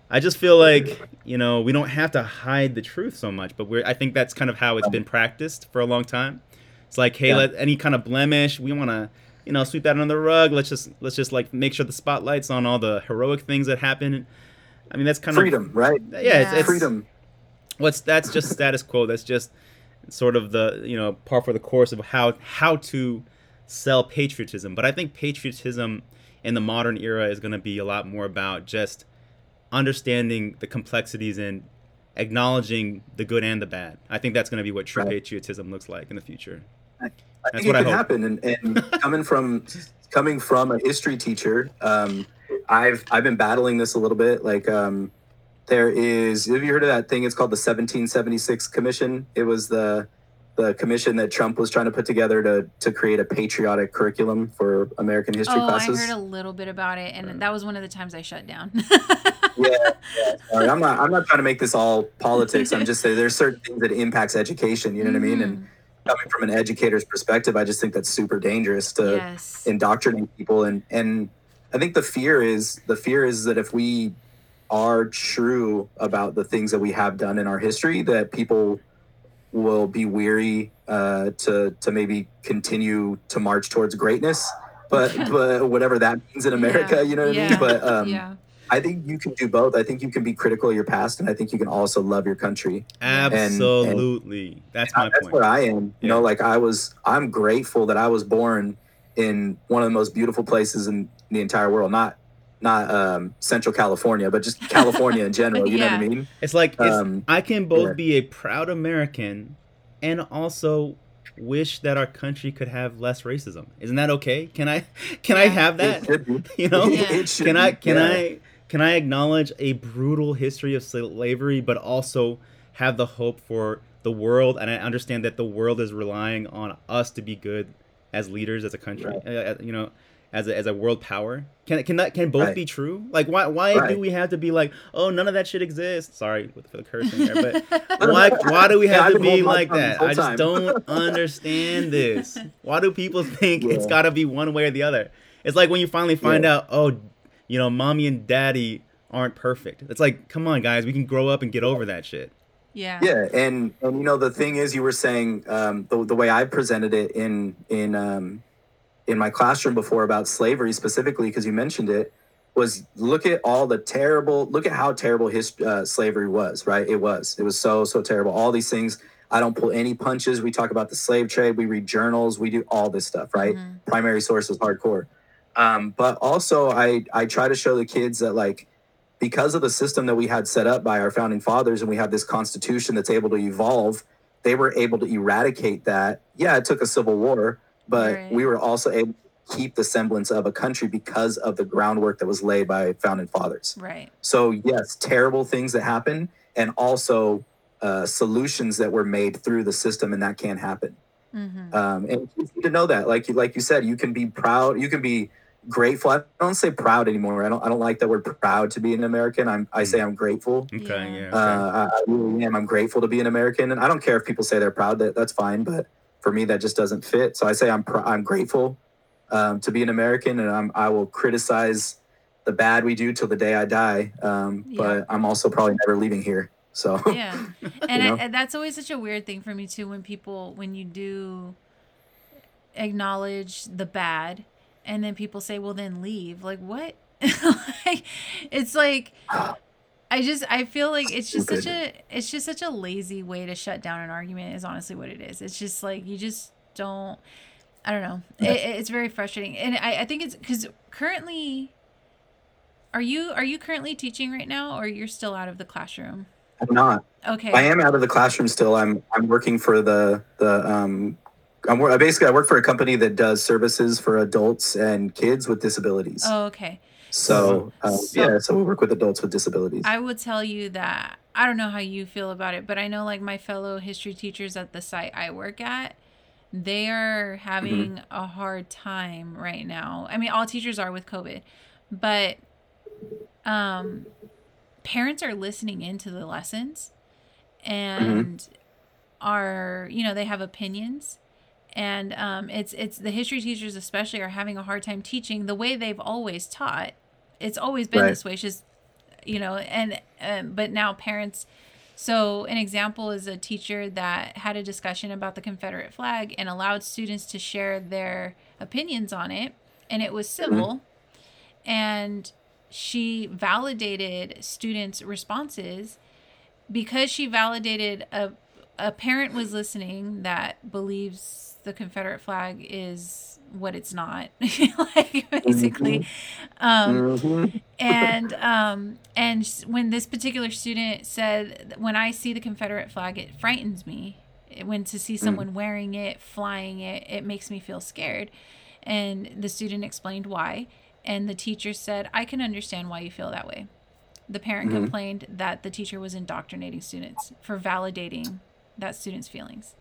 I just feel like you know we don't have to hide the truth so much, but we're I think that's kind of how it's been practiced for a long time. It's like, hey, Yeah. let any kind of blemish we want to you know sweep that under the rug. Let's just let's just like make sure the spotlight's on all the heroic things that happen. I mean that's kind of Freedom, right? of yeah, It's, it's Freedom. what's that's just status quo. That's just sort of the you know par for the course of how how to sell patriotism. But I think patriotism in the modern era is going to be a lot more about just understanding the complexities and acknowledging the good and the bad. I think that's going to be what true Right. patriotism looks like in the future. I That's think what it I could happen. And, and coming from coming from a history teacher, um, I've I've been battling this a little bit. Like um, there is, have you heard of that thing? It's called the 1776 Commission. It was the the commission that Trump was trying to put together to to create a patriotic curriculum for American history oh classes. I heard a little bit about it and that was one of the times I shut down yeah, yeah. Sorry, I'm not. I'm not trying to make this all politics. I'm just saying there's certain things that impacts education. You know what I mean? And coming from an educator's perspective, I just think that's super dangerous to yes indoctrinate people. And and I think the fear is the fear is that if we are true about the things that we have done in our history, that people will be weary uh, to to maybe continue to march towards greatness. But but whatever that means in America, Yeah. you know what I mean. But um, yeah I think you can do both. I think you can be critical of your past, and I think you can also love your country. Absolutely. that's my That's point. where I am. You know, like I was, I'm grateful that I was born in one of the most beautiful places in the entire world. Not not um, Central California, but just California in general. You yeah. know what I mean? It's like it's, um, I can both yeah. be a proud American and also wish that our country could have less racism. Isn't that okay? Can I can yeah. I have that? You know? Can I can I can I acknowledge a brutal history of slavery but also have the hope for the world and I understand that the world is relying on us to be good as leaders as a country. Right. Uh, you know, as a, as a world power? Can can that can both right. be true? Like why why right. do we have to be like oh none of that shit exists? Sorry for the cursing there, but why why do we have yeah, to be like that? I just don't understand this. Why do people think yeah. it's got to be one way or the other? It's like when you finally find yeah. out oh, you know, mommy and daddy aren't perfect. It's like come on guys, we can grow up and get over that shit. Yeah. Yeah, and and you know the thing is, you were saying um, the the way I presented it in in um, in my classroom before about slavery specifically because you mentioned it was look at all the terrible look at how terrible his uh, slavery was right? It was. It was so so terrible. All these things. I don't pull any punches. We talk about the slave trade. We read journals. We do all this stuff right? Mm-hmm. primary sources hardcore um, but also i i try to show the kids that like because of the system that we had set up by our founding fathers and we have this constitution that's able to evolve they were able to eradicate that yeah it took a civil war but right. we were also able to keep the semblance of a country because of the groundwork that was laid by founding fathers. Right. So yes, terrible things that happen, and also uh, solutions that were made through the system, and that can't happen. Mm-hmm. Um, and you need to know that, like you like you said, you can be proud, you can be grateful. I don't say proud anymore. I don't. I don't like that word proud to be an American. I'm. I say I'm grateful. Okay. Yeah. Uh, I, I really am. I'm grateful to be an American, and I don't care if people say they're proud. That that's fine. But for me that just doesn't fit. So I say I'm pr- I'm grateful um, to be an American, and I'm I will criticize the bad we do till the day I die. Um, yeah. But I'm also probably never leaving here. So yeah, and, I, and that's always such a weird thing for me too when people when you do acknowledge the bad, and then people say, "Well, then leave." Like what? like, it's like I just I feel like it's just such a it's just such a lazy way to shut down an argument is honestly what it is. It's just like you just don't I don't know. It, it's very frustrating, and I, I think it's because currently, are you are you currently teaching right now, or you're still out of the classroom? I'm not. Okay. I am out of the classroom still. I'm I'm working for the the um. I'm basically I work for a company that does services for adults and kids with disabilities. Oh, okay. So, uh, so, yeah, so we work with adults with disabilities. I would tell you that I don't know how you feel about it, but I know like my fellow history teachers at the site I work at, they are mm-hmm. having mm-hmm. a hard time right now. I mean, all teachers are with COVID, but um, parents are listening into the lessons and mm-hmm. are you know they have opinions and um, it's it's the history teachers especially are having a hard time teaching the way they've always taught it's always been right. this way it's just you know and um, but now parents so an example is a teacher that had a discussion about the confederate flag and allowed students to share their opinions on it and it was civil mm-hmm. and she validated students responses because she validated a a parent was listening that believes the Confederate flag is what it's not, like basically. Mm-hmm. Um, mm-hmm. and um, and when this particular student said, "When I see the Confederate flag, it frightens me. When to see mm. someone mm. wearing it, flying it, it makes me feel scared." And the student explained why, and the teacher said, "I can understand why you feel that way." The parent mm-hmm. complained that the teacher was indoctrinating students for validating that student's feelings.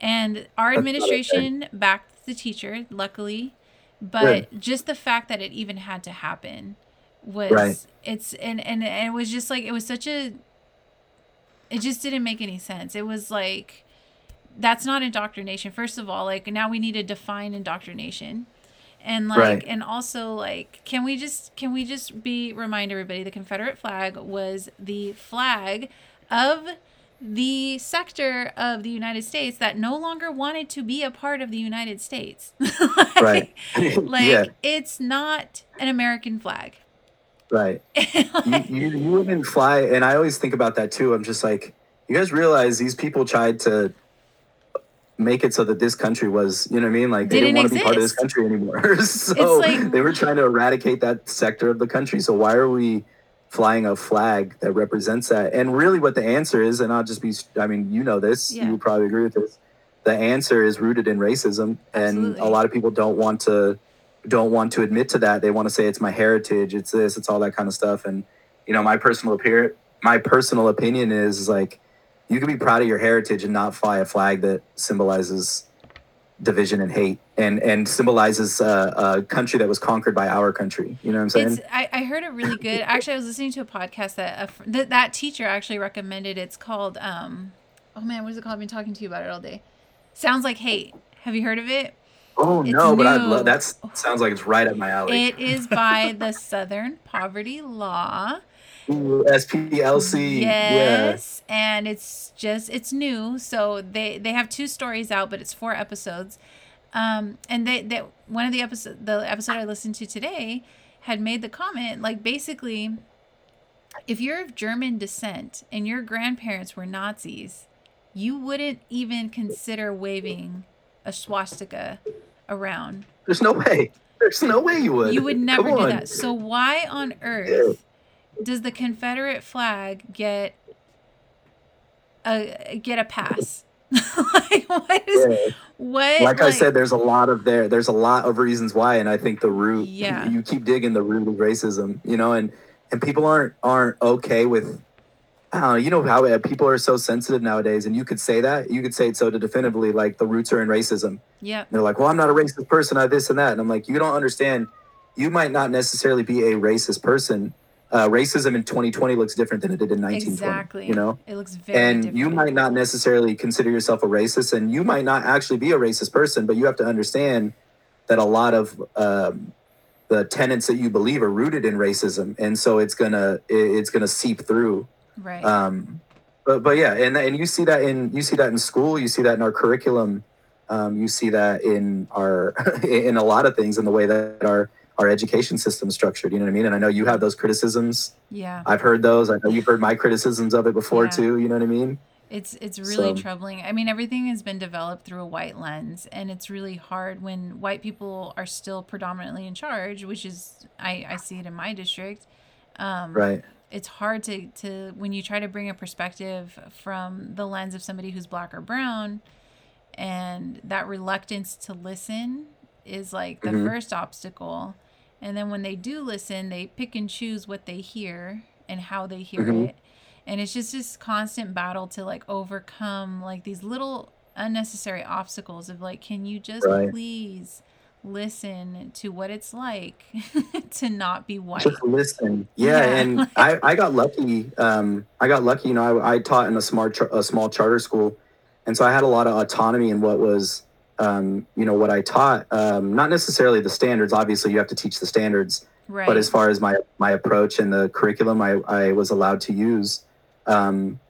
And our administration backed the teacher, luckily, but just the fact that it even had to happen was right. it's and, and and it was just like it was such a it just didn't make any sense. It was like that's not indoctrination. First of all, like now we need to define indoctrination. And like right. and also like can we just can we just be remind everybody the Confederate flag was the flag of the sector of the United States that no longer wanted to be a part of the United States. like, right. like yeah. it's not an American flag. Right. like, you, you, you wouldn't fly, and I always think about that too. I'm just like, you guys realize these people tried to make it so that this country was, you know what I mean? Like they didn't, didn't want to be part of this country anymore. so like, they were trying to eradicate that sector of the country. So why are we flying a flag that represents that? And really what the answer is, and I'll just be, I mean, you know this, yeah. you probably agree with this. The answer is rooted in racism. And Absolutely. a lot of people don't want to, don't want to admit to that. They want to say it's my heritage, it's this, it's all that kind of stuff. And, you know, my personal appear my personal opinion is, is like, you can be proud of your heritage and not fly a flag that symbolizes division and hate and and symbolizes uh, a country that was conquered by our country. You know what i'm saying? It's, I, I heard it really good actually i was listening to a podcast that a, th- that teacher actually recommended it's called um oh man what is it called? I've been talking to you about it all day. Sounds like hate. Have you heard of it? Oh it's no new. but i love that sounds like it's right up my alley. It is by the southern poverty law SPLC. Yes, yeah. and it's just it's new, so they they have two stories out, but it's four episodes. Um, and they that one of the episode the episode I listened to today had made the comment like basically, if you're of German descent and your grandparents were Nazis, you wouldn't even consider waving a swastika around. There's no way. There's no way you would. You would never do that. So why on earth does the Confederate flag get a get a pass? like what is yeah. what like, like, I said, there's a lot of there there's a lot of reasons why, and I think the root yeah. you, you keep digging the root of racism, you know, and and people aren't aren't okay with I don't know, you know how uh, people are so sensitive nowadays, and you could say that. You could say it so definitively, like the roots are in racism. Yeah. They're like, well, I'm not a racist person, I this and that. And I'm like, you don't understand. You might not necessarily be a racist person, uh, racism in 2020 looks different than it did in 1920. Exactly. You know, it looks very. And different. you might not necessarily consider yourself a racist, and you might not actually be a racist person, but you have to understand that a lot of um, the tenets that you believe are rooted in racism, and so it's gonna it's gonna seep through. Right. Um, but but yeah, and and you see that in you see that in school, you see that in our curriculum, um, you see that in our in a lot of things in the way that our our education system structured. You know what I mean? And I know you have those criticisms. Yeah. I've heard those. I know you've heard my criticisms of it before yeah. too. You know what I mean? It's it's really so. troubling. I mean, everything has been developed through a white lens, and it's really hard when white people are still predominantly in charge, which is I I see it in my district. Um, right. It's hard to to when you try to bring a perspective from the lens of somebody who's black or brown, and that reluctance to listen is like the mm-hmm. first obstacle and then when they do listen, they pick and choose what they hear and how they hear mm-hmm. it. And it's just this constant battle to like overcome like these little unnecessary obstacles of like, can you just right. please listen to what it's like to not be white? Just listen. Yeah. yeah. And I, I got lucky. Um, I got lucky, you know, I, I taught in a smart, a small charter school. And so I had a lot of autonomy in what was um, you know what I taught. Um, not necessarily the standards. Obviously, you have to teach the standards. Right. But as far as my my approach and the curriculum, I I was allowed to use. Um,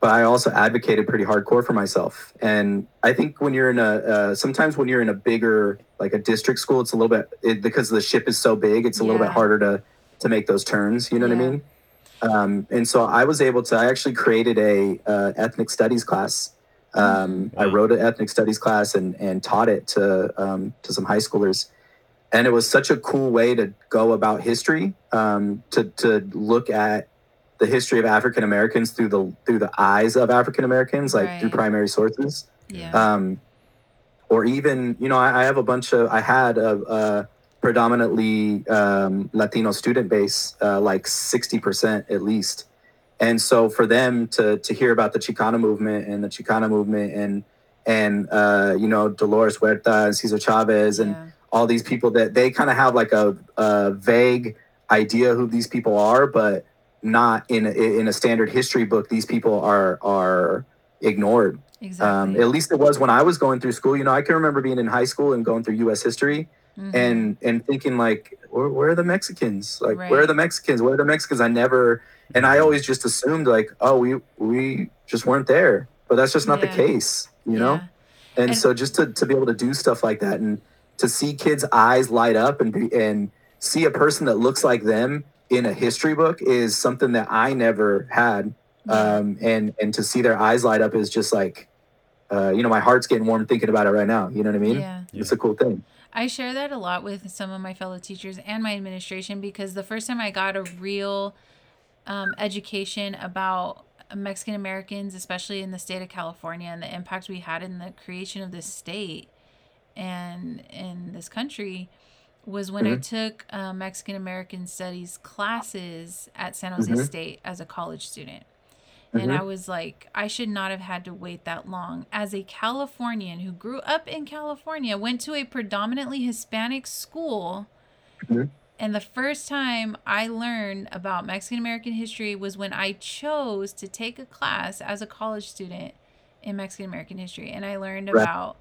but I also advocated pretty hardcore for myself. And I think when you're in a uh, sometimes when you're in a bigger like a district school, it's a little bit it, because the ship is so big. It's a yeah. little bit harder to to make those turns. You know yeah. what I mean? Um, and so I was able to. I actually created a uh, ethnic studies class um, I wrote an ethnic studies class and, and taught it to um, to some high schoolers, and it was such a cool way to go about history, um, to to look at the history of African Americans through the through the eyes of African Americans, like right. through primary sources. Yeah. Um, or even, you know, I, I, have a bunch of. I had a, a predominantly um, Latino student base, uh, like sixty percent at least and so for them to to hear about the Chicana movement and the Chicana movement and and uh, you know Dolores Huerta and Cesar Chavez and yeah. all these people that they kind of have like a, a, vague idea who these people are, but not in a, in a standard history book. These people are are ignored. Exactly. Um, at least it was when I was going through school. You know, I can remember being in high school and going through U.S. history mm-hmm. and and thinking like, where, where, are the Mexicans? Like, right. where are the Mexicans? Where are the Mexicans? I never and I always just assumed like, oh, we we just weren't there, but that's just not yeah. the case, you know. Yeah. And, and, so just to to be able to do stuff like that and to see kids' eyes light up and be and see a person that looks like them in a history book is something that I never had. Um, and and to see their eyes light up is just like uh, you know, my heart's getting warm thinking about it right now. You know what I mean? Yeah. It's a cool thing. I share that a lot with some of my fellow teachers and my administration because the first time I got a real um, education about Mexican Americans, especially in the state of California, and the impact we had in the creation of this state and in this country was when I Mhm. took uh, Mexican American Studies classes at San Jose Mhm. State as a college student. And Mhm. I was like, I should not have had to wait that long. As a Californian who grew up in California, went to a predominantly Hispanic school, Mhm. and the first time I learned about Mexican American history was when I chose to take a class as a college student in Mexican American history. And I learned Right. about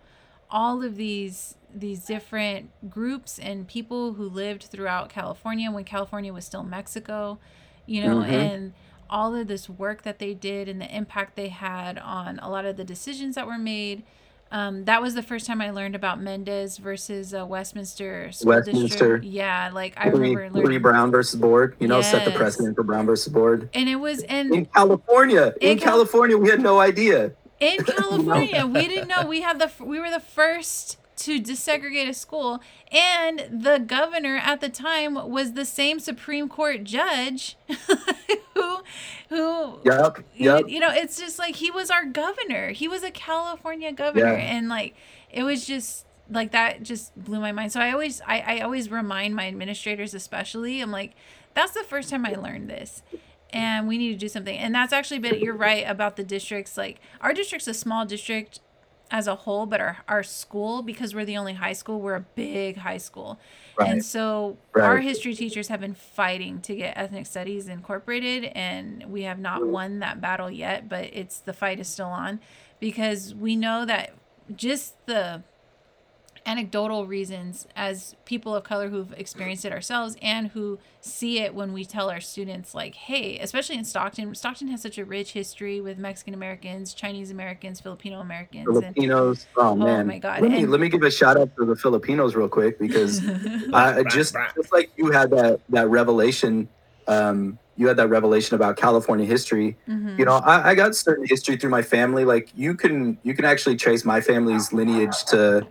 all of these these different groups and people who lived throughout California when California was still Mexico, you know, Mhm. and all of this work that they did and the impact they had on a lot of the decisions that were made. Um, that was the first time I learned about Mendez versus uh, Westminster School Westminster. District. Yeah, like I Louis, remember Louis learning. Brown versus Board, you know, set the precedent for Brown versus Board. And it was and In California, in, In Cal- California, we had no idea. in California, we didn't know we had the we were the first to desegregate a school, and the governor at the time was the same Supreme Court judge who who Yep, you, yep. you know it's just like he was our governor. He was a california governor. Yeah. and like it was just like that just blew my mind. So i always I, I always remind my administrators especially i'm like that's the first time i learned this and we need to do something. And that's actually been you're right about the districts. Like our district's a small district as a whole but our, our school because we're the only high school we're a big high school and Right. so our history teachers have been fighting to get ethnic studies incorporated, and we have not mm. won that battle yet. But it's the fight is still on because we know that just the anecdotal reasons as people of color who've experienced it ourselves and who see it when we tell our students like hey especially in stockton stockton has such a rich history with mexican americans chinese americans filipino americans and Filipinos. Oh man. my God, Let me and- let me give a shout out to the Filipinos real quick because I just just like you had that that revelation. Um, you had that revelation about California history. Mhm. You know, I, I got certain history through my family. Like you can you can actually trace my family's lineage to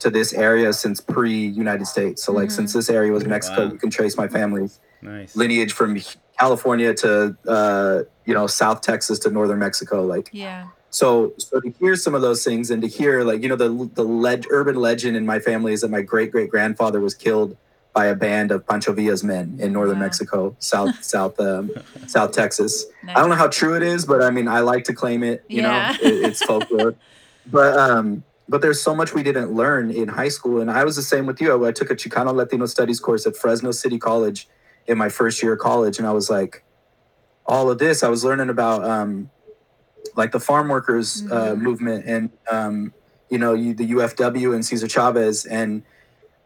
to this area since pre United States. So like Mhm. since this area was Mexico, Wow. you can trace my family's Nice. lineage from California to uh, you know South Texas to northern Mexico. Like yeah so, so to hear some of those things and to hear like you know the the leg, urban legend in my family is that my great great grandfather was killed by a band of Pancho Villa's men in northern Wow. Mexico, South South um, South Texas. nice. I don't know how true it is, but I mean I like to claim it. You Yeah. know, it, it's folklore. but um, but there's so much we didn't learn in high school, and I was the same with you. I, I took a Chicano Latino Studies course at Fresno City College in my first year of college, and I was like, all of this I was learning about um, like the farm workers uh, Mhm. movement and um, you know you, the UFW and Cesar Chavez, and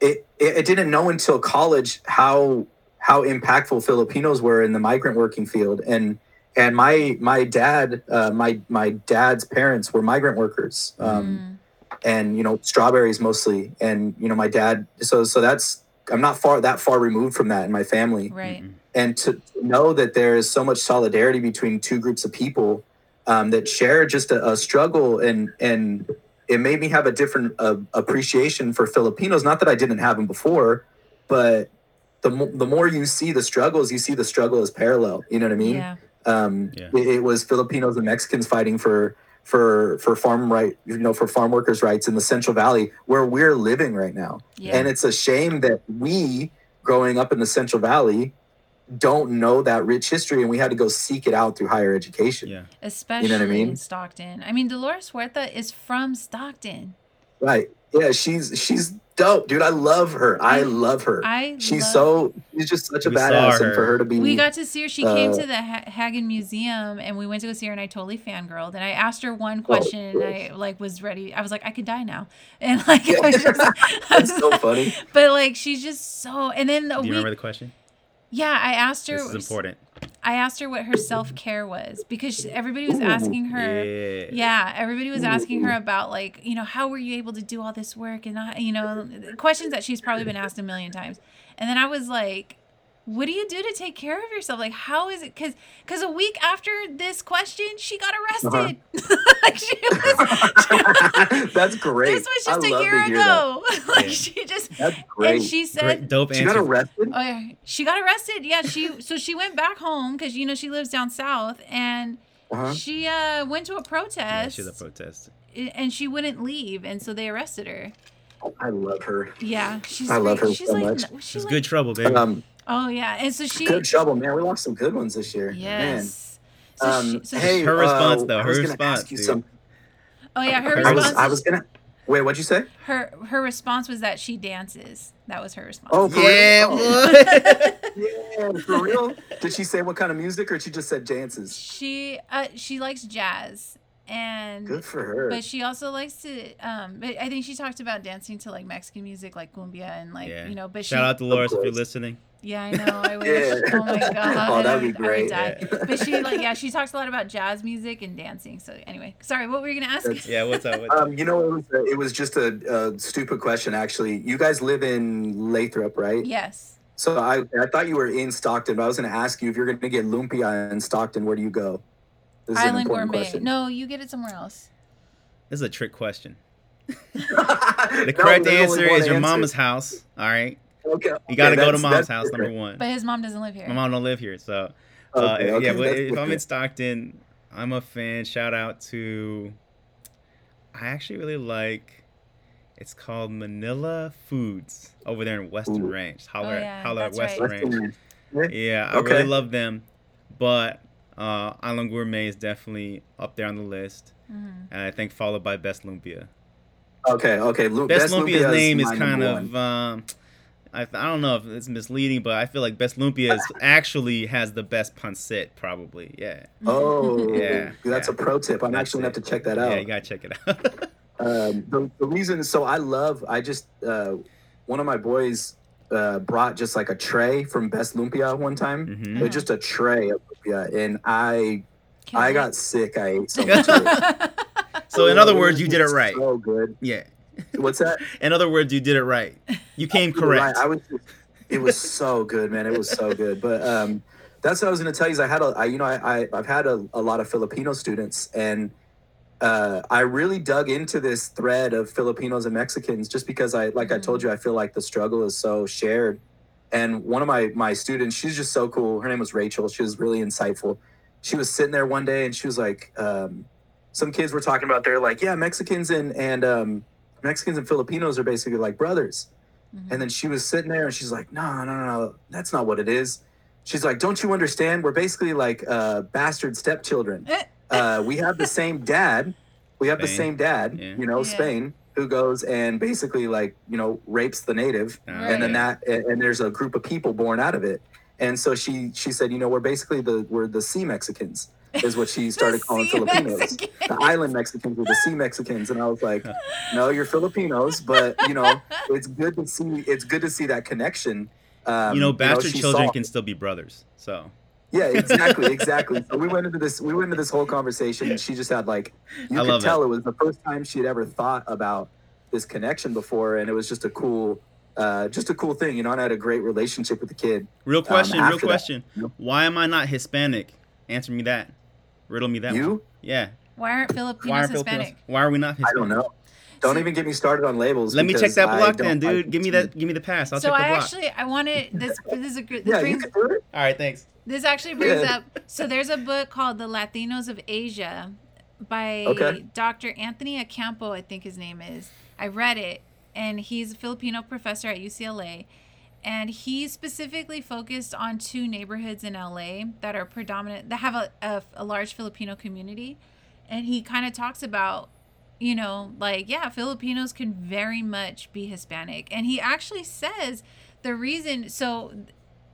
it, it it didn't know until college how how impactful Filipinos were in the migrant working field and and my my dad uh, my my dad's parents were migrant workers um, Mm. And you know strawberries mostly and you know my dad so so that's I'm not far that far removed from that in my family right and to know that there is so much solidarity between two groups of people um, that share just a, a struggle and and it made me have a different uh, appreciation for Filipinos. Not that I didn't have them before, but the mo- the more you see the struggles, you see the struggle as parallel. You know what I mean? yeah Um, Yeah. it, it was Filipinos and Mexicans fighting for for for farm right, you know, for farm workers' rights in the Central Valley where we're living right now. yeah And it's a shame that we, growing up in the Central Valley, don't know that rich history and we had to go seek it out through higher education. Yeah. especially I mean? in Stockton. I mean, Dolores Huerta is from Stockton. Right. Yeah, she's she's dope, dude. I love her. I I- love her. I she's love- so she's just such a We badass and for her. her to be We got to see her. She came uh, to the ha- Haggin Museum, and we went to go see her, and I totally fangirled. And I asked her one question, and I like was ready. I was like, I could die now, and like, Yeah. I was just, I That's was so like- funny. But like, she's just so. And then Do you we, remember the question? yeah, I asked her. This is important. I asked her what her self care was because she- everybody was Ooh, asking her. Yeah. Yeah, everybody was asking her about like, you know, how were you able to do all this work and not, you know, questions that she's probably been asked a million times. And then I was like, what do you do to take care of yourself? Like, how is it? Because because a week after this question, she got arrested. like she was, That's great. This was just I a year ago. like Yeah. she just That's great. and she said Great, dope she got arrested. Oh yeah, she got arrested. Yeah, she so she went back home because you know she lives down south, and Uh-huh. she uh went to a Yeah, protest, she's a protest. and she wouldn't leave, and so they arrested her. I love her. Yeah, she's. I love like- her she's so like, much. She's She's like, good trouble, baby. Um, Oh yeah, and so she. good trouble, man. We lost some good ones this year. Yes. So Um, she, so hey, she, Her response, uh, though, I her was gonna response, ask you dude. some- oh yeah, her I I response. was, I was gonna. Wait, what'd you say? her her response was that she dances. That was her response. Oh, for yeah, real? Oh, yeah, for real? Did she say what kind of music, or she just said dances? She uh she likes jazz and Good for her. but she also likes to um but I think she talked about dancing to like Mexican music like cumbia and like yeah. you know but Shout she out to Loris if you're listening. Yeah I know I wish Yeah. oh my god Oh, that'd be would- I would great. Yeah. but she like yeah she talks a lot about jazz music and dancing so anyway sorry what were you gonna ask That's- Yeah, what's up? What's up? Um, you know, it was, uh, it was just a, a stupid question, actually. You guys live in Lathrop, right? yes So I, I thought you were in Stockton, but I was going to ask you if you're going to get lumpia in Stockton, where do you go? This is an Island important Gourmet question. no you get it somewhere else This is a trick question. the The correct answer is your mama's house. All right, Okay, you got to okay, go to mom's that's house. Number one. but his mom doesn't live here My mom don't live here, so uh, Okay, okay, yeah. But that's if I'm in. Stockton, I'm a fan. Shout out to. I actually really like. It's called Manila Foods over there in Weston Ooh. Ranch. Holler, Oh, yeah, holler at Weston right. Ranch. Weston- Yeah, I Okay. really love them, but uh, Island Gourmet is definitely up there on the list, Mhm. and I think followed by Best Lumpia. Okay, okay. Lu- Best, Lumpia's Lumpia name is my kind of um, I, I don't know if it's misleading, but I feel like Best Lumpia is actually has the best pancit, probably. Yeah, Oh, Yeah, That's yeah. a pro tip. I'm That's actually going to have to check that out. yeah, you gotta check it out. Um, the, the reason, so I love, I just, uh, one of my boys uh, brought just like a tray from Best Lumpia one time. Mhm. It was just a tray of lumpia, and I, Killed I it. got sick. I ate so much. of it. So in other words, you did it right. So good. Yeah. What's that? In other words, you did it right. You came You're right. correct. I was. It was so good, man. It was so good. But um, that's what I was going to tell you. Is I had a, I, you know, I, I I've had a, a lot of Filipino students, and uh, I really dug into this thread of Filipinos and Mexicans just because I, like I told you, I feel like the struggle is so shared. And one of my my students, she's just so cool. Her name was Rachel. She was really insightful. She was sitting there one day, and she was like, um, some kids were talking about they're like, yeah, Mexicans and and um, Mexicans and Filipinos are basically like brothers. Mhm. And then she was sitting there and she's like, no, no, no, no, that's not what it is. She's like, don't you understand? We're basically like uh, bastard stepchildren. Eh. Uh, we have the same dad. We have the same dad, Yeah. you know, Yeah. Spain, who goes and basically like, you know, rapes the native. And then that, and, and there's a group of people born out of it. And so she, she said, you know, we're basically the, we're the sea Mexicans is what she started calling sea Filipinos. Mexicans. The island Mexicans or the sea Mexicans. And I was like, no, you're Filipinos, but you know, it's good to see. It's good to see that connection. Um, you know, bastard she children saw- can still be brothers. So Yeah, exactly, exactly. so we went into this. We went into this whole conversation, and she just had like, you I could love tell it. was the first time she had ever thought about this connection before, and it was just a cool, uh, just a cool thing, you know. And I had a great relationship with the kid. real question, real Um, after that, question. you know? Why am I not Hispanic? Answer me that. Riddle me that. One. You? Yeah. Why aren't Filipinos Why are Hispanic? Filipinos? Why are we not Hispanic? I don't know. Don't So- even get me started on labels. Let me check that block don't then, like dude. Give me that. Give me the pass. I'll so check the I block. actually I wanted this. This is a good. This Yeah, you brings can do it. All right, thanks. this actually brings Yeah. up. So there's a book called The Latinos of Asia by Okay. Dr. Anthony Ocampo, I think his name is. I read it, and he's a Filipino professor at UCLA. And he specifically focused on two neighborhoods in LA that are predominant, that have a, a, a large Filipino community. And he kind of talks about, you know, like, yeah, Filipinos can very much be Hispanic. And he actually says the reason, so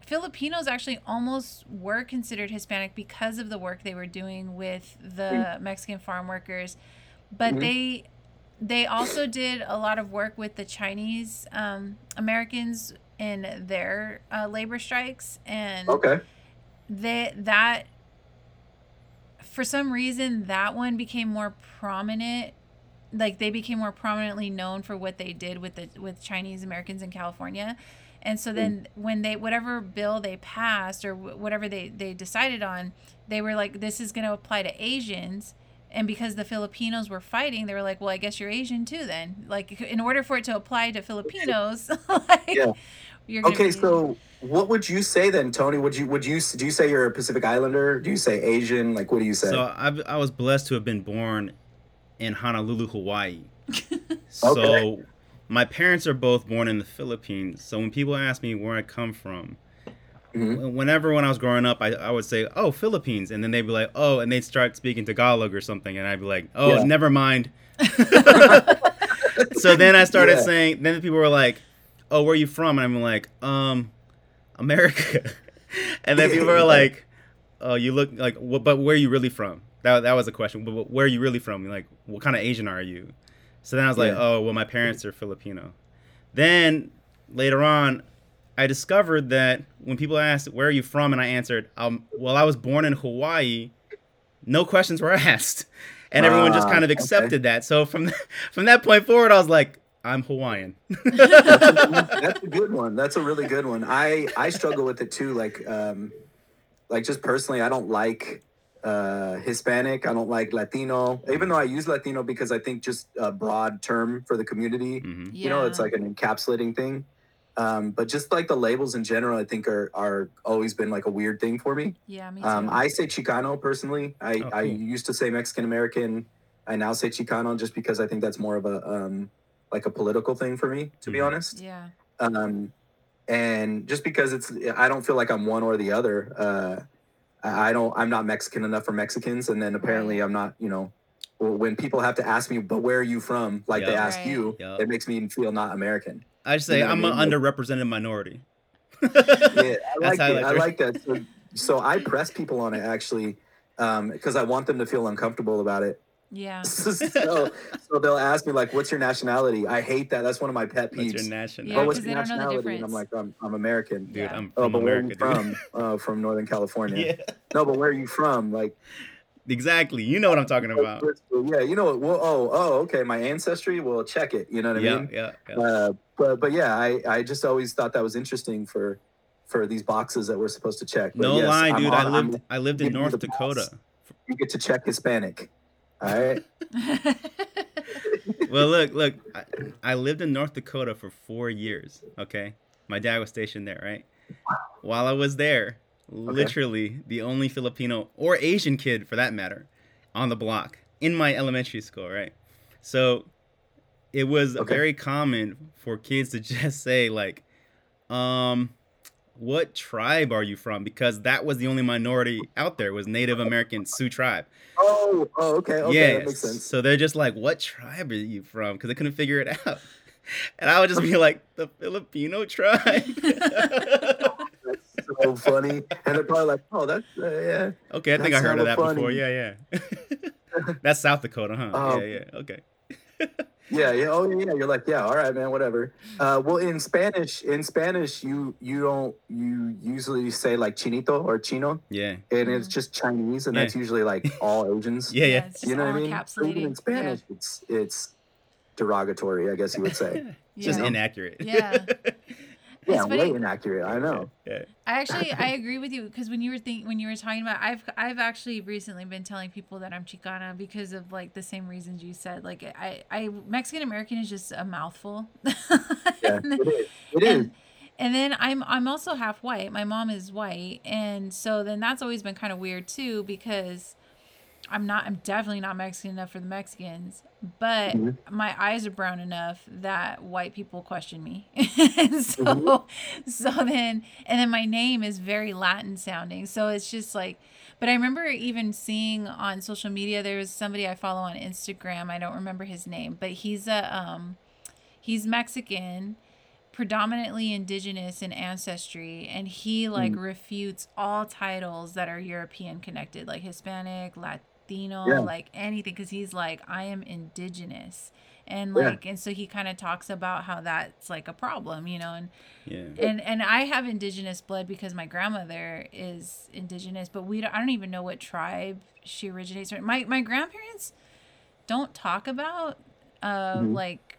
Filipinos actually almost were considered Hispanic because of the work they were doing with the Mexican farm workers, but Mhm. they they also did a lot of work with the Chinese um, Americans in their uh, labor strikes, and Okay. that that for some reason that one became more prominent like they became more prominently known for what they did with the with Chinese Americans in California. And so then when they whatever bill they passed or wh- whatever they they decided on they were like this is going to apply to Asians and because the Filipinos were fighting, they were like, "Well, I guess you're Asian too." Then, like, in order for it to apply to Filipinos, like, yeah. okay, so what would you say then, Tony? Would you would you do you say you're a Pacific Islander? Do you say Asian? Like, what do you say? So I, I was blessed to have been born in Honolulu, Hawaii. so okay. my parents are both born in the Philippines. So when people ask me where I come from, Mm-hmm. Whenever when I was growing up, I, I would say, "Oh, Philippines," and then they'd be like, "Oh," and they'd start speaking Tagalog or something, and I'd be like, "Oh, yeah. never mind." so then I started yeah. saying. Then people were like, "Oh, where are you from?" And I'm like, "Um, America." and then people were like, "Oh, you look like, but where are you really from?" That that was a question. But where are you really from? Like, what kind of Asian are you? So then I was yeah. like, "Oh, well, my parents are Filipino." Then later on, I discovered that when people asked, Where are you from? and I answered, um, Well, I was born in Hawaii, no questions were asked. And everyone just kind of ah, accepted okay. that. So from, from that point forward, I was like, I'm Hawaiian. That's a good one. That's a really good one. I, I struggle with it too. Like, um, like just personally, I don't like uh, Hispanic. I don't like Latino, even though I use Latino because I think just a broad term for the community. Mm-hmm. Yeah. You know, it's like an encapsulating thing. Um, but just like the labels in general, I think are are always been like a weird thing for me. Yeah, me um, too. Um, I say Chicano personally. I, oh, cool. I used to say Mexican American. I now say Chicano just because I think that's more of a um, like a political thing for me, to mm-hmm. be honest. Yeah. Um, and just because it's, I don't feel like I'm one or the other. Uh, I don't. I'm not Mexican enough for Mexicans, and then apparently I'm not. You know, when people have to ask me, but where are you from? Like yep. they ask right. you, yep. it makes me feel not American. I say you know I'm I mean? an underrepresented minority. yeah, I like, I like, I like that. So, so, I press people on it actually because um, I want them to feel uncomfortable about it. Yeah. so, so they'll ask me like, "What's your nationality?" I hate that. That's one of my pet peeves. What's your nationality? Yeah, oh, what's your nationality? And I'm like, I'm, I'm American. Dude, I'm oh, from oh, but America, where are you from? uh, from Northern California. Yeah. No, but where are you from? Like, Exactly. You know what I'm talking about. Yeah, you know. Well, oh, oh, okay. My ancestry. Well, check it. You know what I yeah, mean? Yeah, yeah. Uh, but but yeah, I I just always thought that was interesting for for these boxes that we're supposed to check. But no yes, lie, dude. On, I lived I'm, i lived in North Dakota. Box. You get to check Hispanic. All right. well, look, look. I, I lived in North Dakota for four years. Okay, my dad was stationed there. Right. While I was there. Literally the only Filipino or Asian kid for that matter on the block in my elementary school, right? So it was okay. very common for kids to just say like um what tribe are you from? Because that was the only minority out there was native american sioux tribe. Oh oh okay okay yeah that makes sense. So they're just like what tribe are you from? Because they couldn't figure it out. And i would just be like the filipino tribe so funny. And they're probably like, oh, that's, uh, yeah. Okay, I think I heard of that funny. before. Yeah, yeah. that's South Dakota, huh? Um, yeah, yeah. Okay. yeah, yeah. Oh, yeah. You're like, yeah. All right, man. Whatever. Uh, well, in Spanish, in Spanish, you you don't you usually say like chinito or chino. Yeah. And it's just Chinese, and yeah. that's usually like all Asians. yeah, yeah. yeah you know what I mean? Even in Spanish, yeah. it's it's derogatory, I guess you would say. just inaccurate. Yeah yeah, way inaccurate. I know. Yeah. I actually I agree with you because when you were think when you were talking about I've I've actually recently been telling people that I'm Chicana because of like the same reasons you said. Like I I Mexican American is just a mouthful. yeah, it is. It is. And, and then I'm I'm also half white. My mom is white, and so then that's always been kind of weird too because I'm not. I'm definitely not Mexican enough for the Mexicans, but mm-hmm. my eyes are brown enough that white people question me. so, mm-hmm. so then, and then my name is very Latin sounding. So it's just like, but I remember even seeing on social media there was somebody I follow on Instagram. I don't remember his name, but he's a um, he's Mexican predominantly indigenous in ancestry and he like mm. refutes all titles that are european connected like hispanic latin Latino, yeah. like anything, because he's like, I am indigenous. And like, yeah. and so he kind of talks about how that's like a problem, you know, and yeah, and and I have indigenous blood because my grandmother is indigenous, but we don't, I don't even know what tribe she originates from. My my grandparents don't talk about uh mm-hmm. like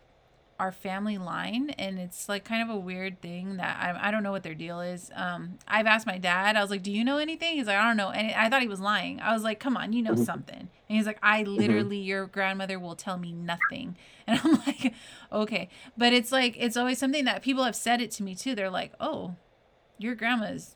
our family line and it's like kind of a weird thing that I, I don't know what their deal is um i've asked my dad i was like do you know anything he's like i don't know and i thought he was lying i was like come on you know mm-hmm. something and he's like i mm-hmm. literally mm-hmm. your grandmother will tell me nothing and i'm like okay but it's like it's always something that people have said it to me too they're like oh your grandma's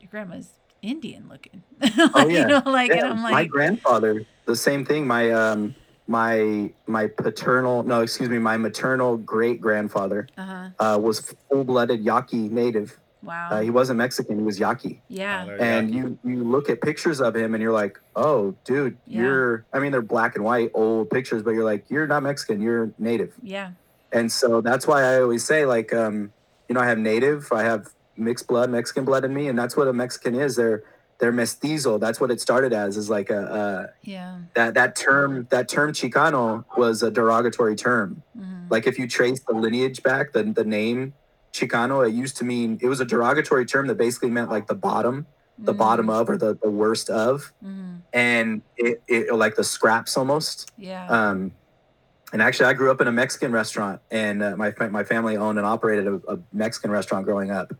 your grandma's indian looking oh yeah, you know, like yeah. and i'm like my grandfather the same thing my um my my paternal no excuse me my maternal great grandfather uh-huh. uh, was full blooded Yaqui native. Wow. Uh, he wasn't Mexican. He was Yaqui. Yeah. and you you look at pictures of him and you're like, oh, dude, yeah. you're. I mean, they're black and white old pictures, but you're like, you're not Mexican. You're native. Yeah. And so that's why I always say, like, um, you know, I have native, I have mixed blood, Mexican blood in me, and that's what a Mexican is. They're they're mestizo. That's what it started as. Is like a, a yeah. That that term that term Chicano was a derogatory term. Mm-hmm. Like if you trace the lineage back, the the name Chicano, it used to mean it was a derogatory term that basically meant like the bottom, the mm-hmm. bottom of, or the the worst of, mm-hmm. and it, it like the scraps almost. Yeah. Um, and actually, I grew up in a Mexican restaurant, and uh, my my family owned and operated a, a Mexican restaurant growing up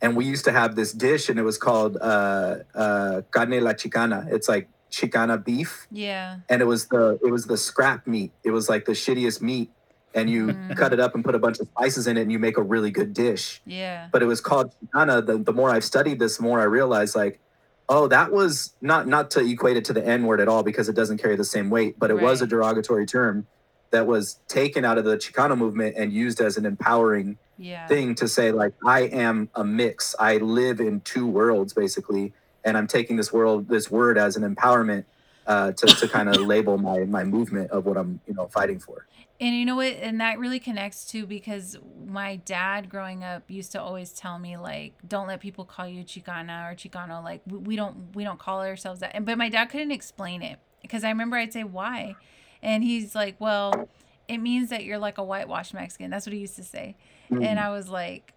and we used to have this dish and it was called uh, uh, carne la chicana. It's like chicana beef. Yeah. And it was the it was the scrap meat. It was like the shittiest meat, and you mm. cut it up and put a bunch of spices in it, and you make a really good dish. Yeah. But it was called chicana. The the more I've studied this, the more I realized like, oh, that was not not to equate it to the N word at all because it doesn't carry the same weight, but it right. was a derogatory term that was taken out of the Chicano movement and used as an empowering yeah. thing to say like I am a mix. I live in two worlds basically, and I'm taking this world this word as an empowerment uh, to to kind of label my my movement of what I'm you know fighting for. And you know what? And that really connects to because my dad growing up used to always tell me like, don't let people call you Chicana or Chicano. Like we don't we don't call ourselves that. And but my dad couldn't explain it because I remember I'd say why, and he's like, well, it means that you're like a whitewashed Mexican. That's what he used to say. Mm-hmm. And I was like,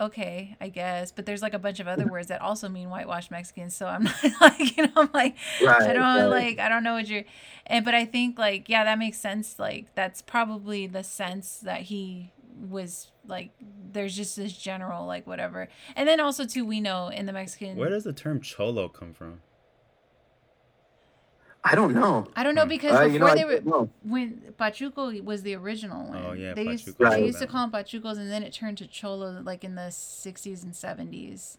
okay, I guess. But there's like a bunch of other words that also mean whitewashed Mexicans. So I'm not like, you know, I'm like, right, I don't right. like, I don't know what you're, and, but I think like, yeah, that makes sense. Like, that's probably the sense that he was like, there's just this general, like, whatever. And then also, too, we know in the Mexican. Where does the term cholo come from? I don't know. I don't know hmm. because uh, before you know, they were know. when Pachuco was the original one. Oh yeah, they Pachuco. used right. they used to call them Pachucos, and then it turned to Cholo like in the '60s and '70s.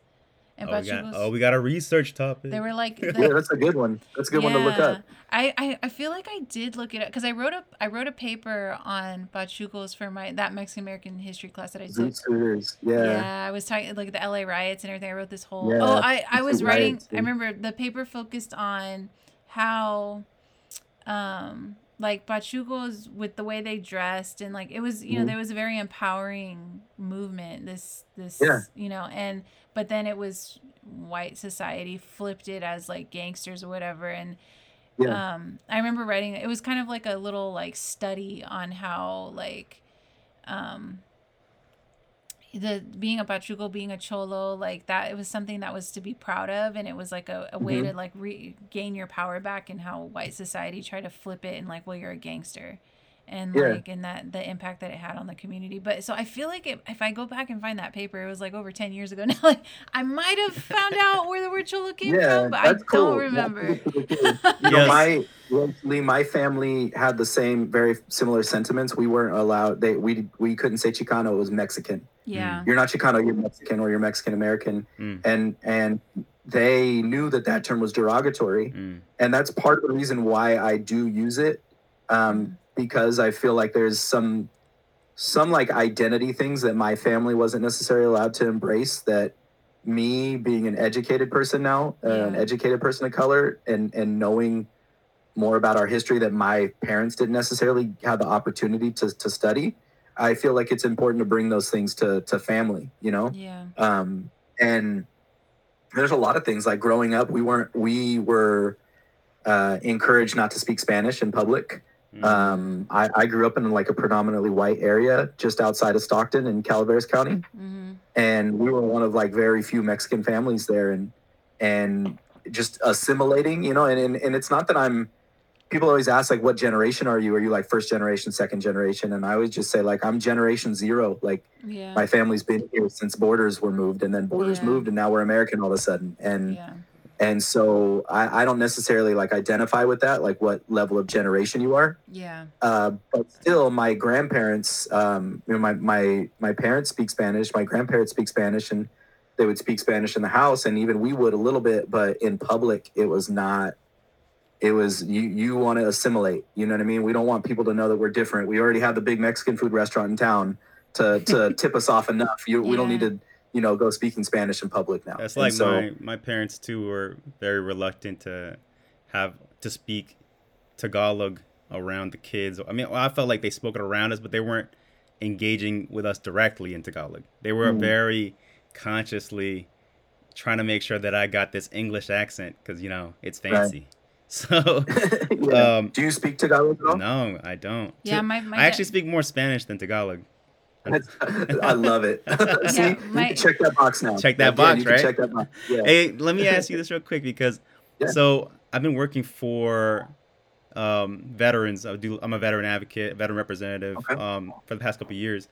And oh, we got, oh, we got a research topic. They were like, the, yeah, that's a good one. That's a good yeah, one to look up. I, I, I feel like I did look it up because I wrote a I wrote a paper on Pachucos for my that Mexican American history class that I took. Yeah. Yeah, I was talking like the L.A. riots and everything. I wrote this whole. Yeah, oh, I I was writing. Riots, I remember the paper focused on how um like Pachucos with the way they dressed and like it was you know mm-hmm. there was a very empowering movement this this yeah. you know and but then it was white society flipped it as like gangsters or whatever and yeah. um I remember writing it was kind of like a little like study on how like um the being a pachuco being a cholo like that it was something that was to be proud of and it was like a, a way mm-hmm. to like regain your power back and how white society tried to flip it and like well you're a gangster and yeah. like and that the impact that it had on the community but so i feel like it, if i go back and find that paper it was like over 10 years ago now like i might have found out where the word cholo came yeah, from but i cool. don't remember you know my Lee, my family had the same very similar sentiments we weren't allowed they we we couldn't say chicano it was mexican yeah. You're not Chicano, you're Mexican or you're Mexican American. Mm. And and they knew that that term was derogatory. Mm. And that's part of the reason why I do use it um, mm. Because I feel like there's some some like identity things that my family wasn't necessarily allowed to embrace that me being an educated person now, uh, yeah. an educated person of color and and knowing more about our history that my parents didn't necessarily have the opportunity to, to study I feel like it's important to bring those things to to family, you know? Yeah. Um, and there's a lot of things like growing up, we weren't we were uh, encouraged not to speak Spanish in public. Mm-hmm. Um, I, I, grew up in like a predominantly white area just outside of Stockton in Calaveras County, mm-hmm. and we were one of like very few Mexican families there, and and just assimilating, you know. And and, and it's not that I'm people always ask like what generation are you are you like first generation second generation and i always just say like i'm generation zero like Yeah. my family's been here since borders were moved and then borders Yeah. moved and now we're american all of a sudden and Yeah. And so I, I don't necessarily like identify with that like what level of generation you are. Yeah. uh, but still my grandparents um, you know my, my my parents speak spanish my grandparents speak spanish and they would speak spanish in the house and even we would a little bit but in public it was not it was you you want to assimilate you know what i mean? We don't want people to know that we're different. We already have the big mexican food restaurant in town to to tip us off enough. You, we don't need to you know go speaking spanish in public now That's like so my my parents too were very reluctant to have to speak Tagalog around the kids. I mean, I felt like they spoke it around us, but they weren't engaging with us directly in Tagalog. They were Mm. very consciously trying to make sure that I got this English accent because you know it's Right. fancy. So Yeah. um, do you speak tagalog at all no, I don't. Yeah, my- my I actually speak more Spanish than Tagalog. That's- I love it. See, Yeah, you my- can check that box now. Check that Again, box, right? Check that box. Yeah. Hey, let me ask you this real quick because Yeah. so I've been working for um, veterans. I do. I'm a veteran advocate, veteran representative Okay. um, for the past couple of years,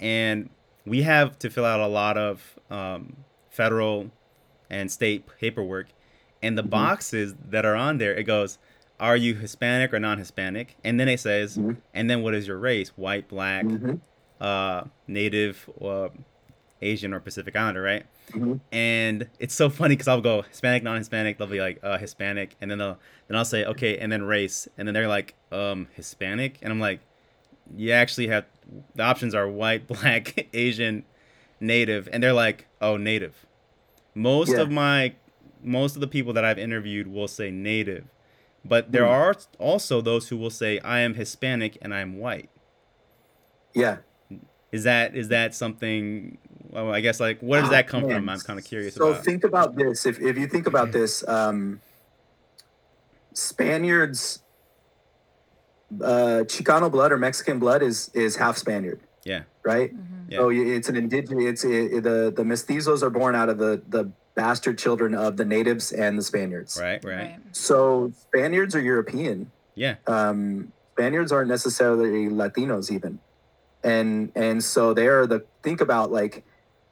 and we have to fill out a lot of um, federal and state paperwork. And the Mhm. boxes that are on there, it goes, "Are you Hispanic or non-Hispanic?" And then it says, Mhm. "And then what is your race? White, black, Mhm, uh, Native, uh, Asian, or Pacific Islander?" Right? mhm. and it's so funny because I'll go Hispanic, non-Hispanic. They'll be like uh, Hispanic, and then they'll then I'll say okay, and then race, and then they're like um Hispanic, and I'm like, you actually have the options are white, black, Asian, Native, and they're like oh Native. Most Yeah. of my most of the people that I've interviewed will say Native, but there Hmm. are also those who will say I am Hispanic and I'm white. Yeah. Is that is that something? Well, I guess like where does that come Ah, from? I'm kind of curious So about. think about this. If if you think about this, um, Spaniards, uh, Chicano blood or Mexican blood is is half Spaniard, yeah, right? Yeah. So it's an indigenous. It's it, the the mestizos are born out of the the bastard children of the natives and the Spaniards. right, right, Right. So Spaniards are European. yeah. um, Spaniards aren't necessarily Latinos even, and and so they're the think about like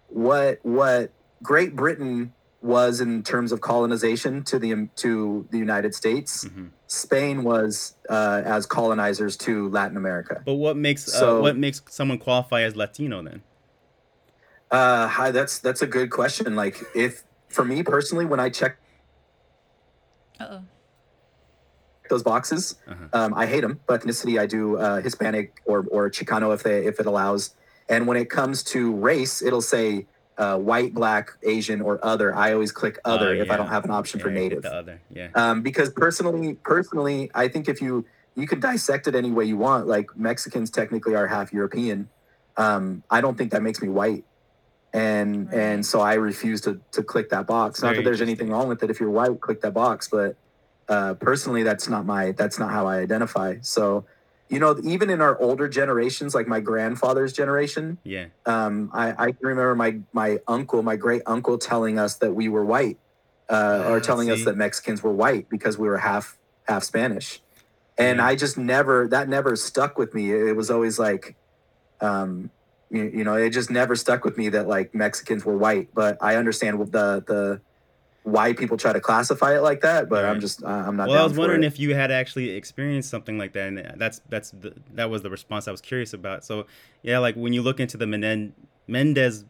what what Great Britain was in terms of colonization to the to the United States. hmm Spain was uh, as colonizers to Latin America. But what makes uh, what makes someone qualify as Latino then? Uh, hi, that's that's a good question. Like if for me personally, when I check Uh oh. Those boxes. Uh-huh. Um, I hate them, but ethnicity I do uh, Hispanic or or Chicano if they if it allows. And when it comes to race, it'll say uh, white, black, Asian, or other. I always click other Oh, if I don't have an option for native. The other, yeah. Um, because personally, personally, I think if you you can dissect it any way you want. Like Mexicans technically are half European. Um, I don't think that makes me white. And and so I refuse to to click that box. Not Very that there's anything wrong with it. If you're white, click that box. But uh, personally, that's not my that's not how I identify. So, you know, even in our older generations, like my grandfather's generation, Yeah. um, I, I can remember my my uncle, my great uncle, telling us that we were white, uh, Ah, or telling us that Mexicans were white because we were half half Spanish, and Yeah. I just never that never stuck with me. It was always like, um, you, you know, it just never stuck with me that like Mexicans were white. But I understand what the the why people try to classify it like that. But I'm just I'm not. Well, I was wondering it. if you had actually experienced something like that, and that's that's the, that was the response I was curious about. So, yeah, like when you look into the Menen- Mendez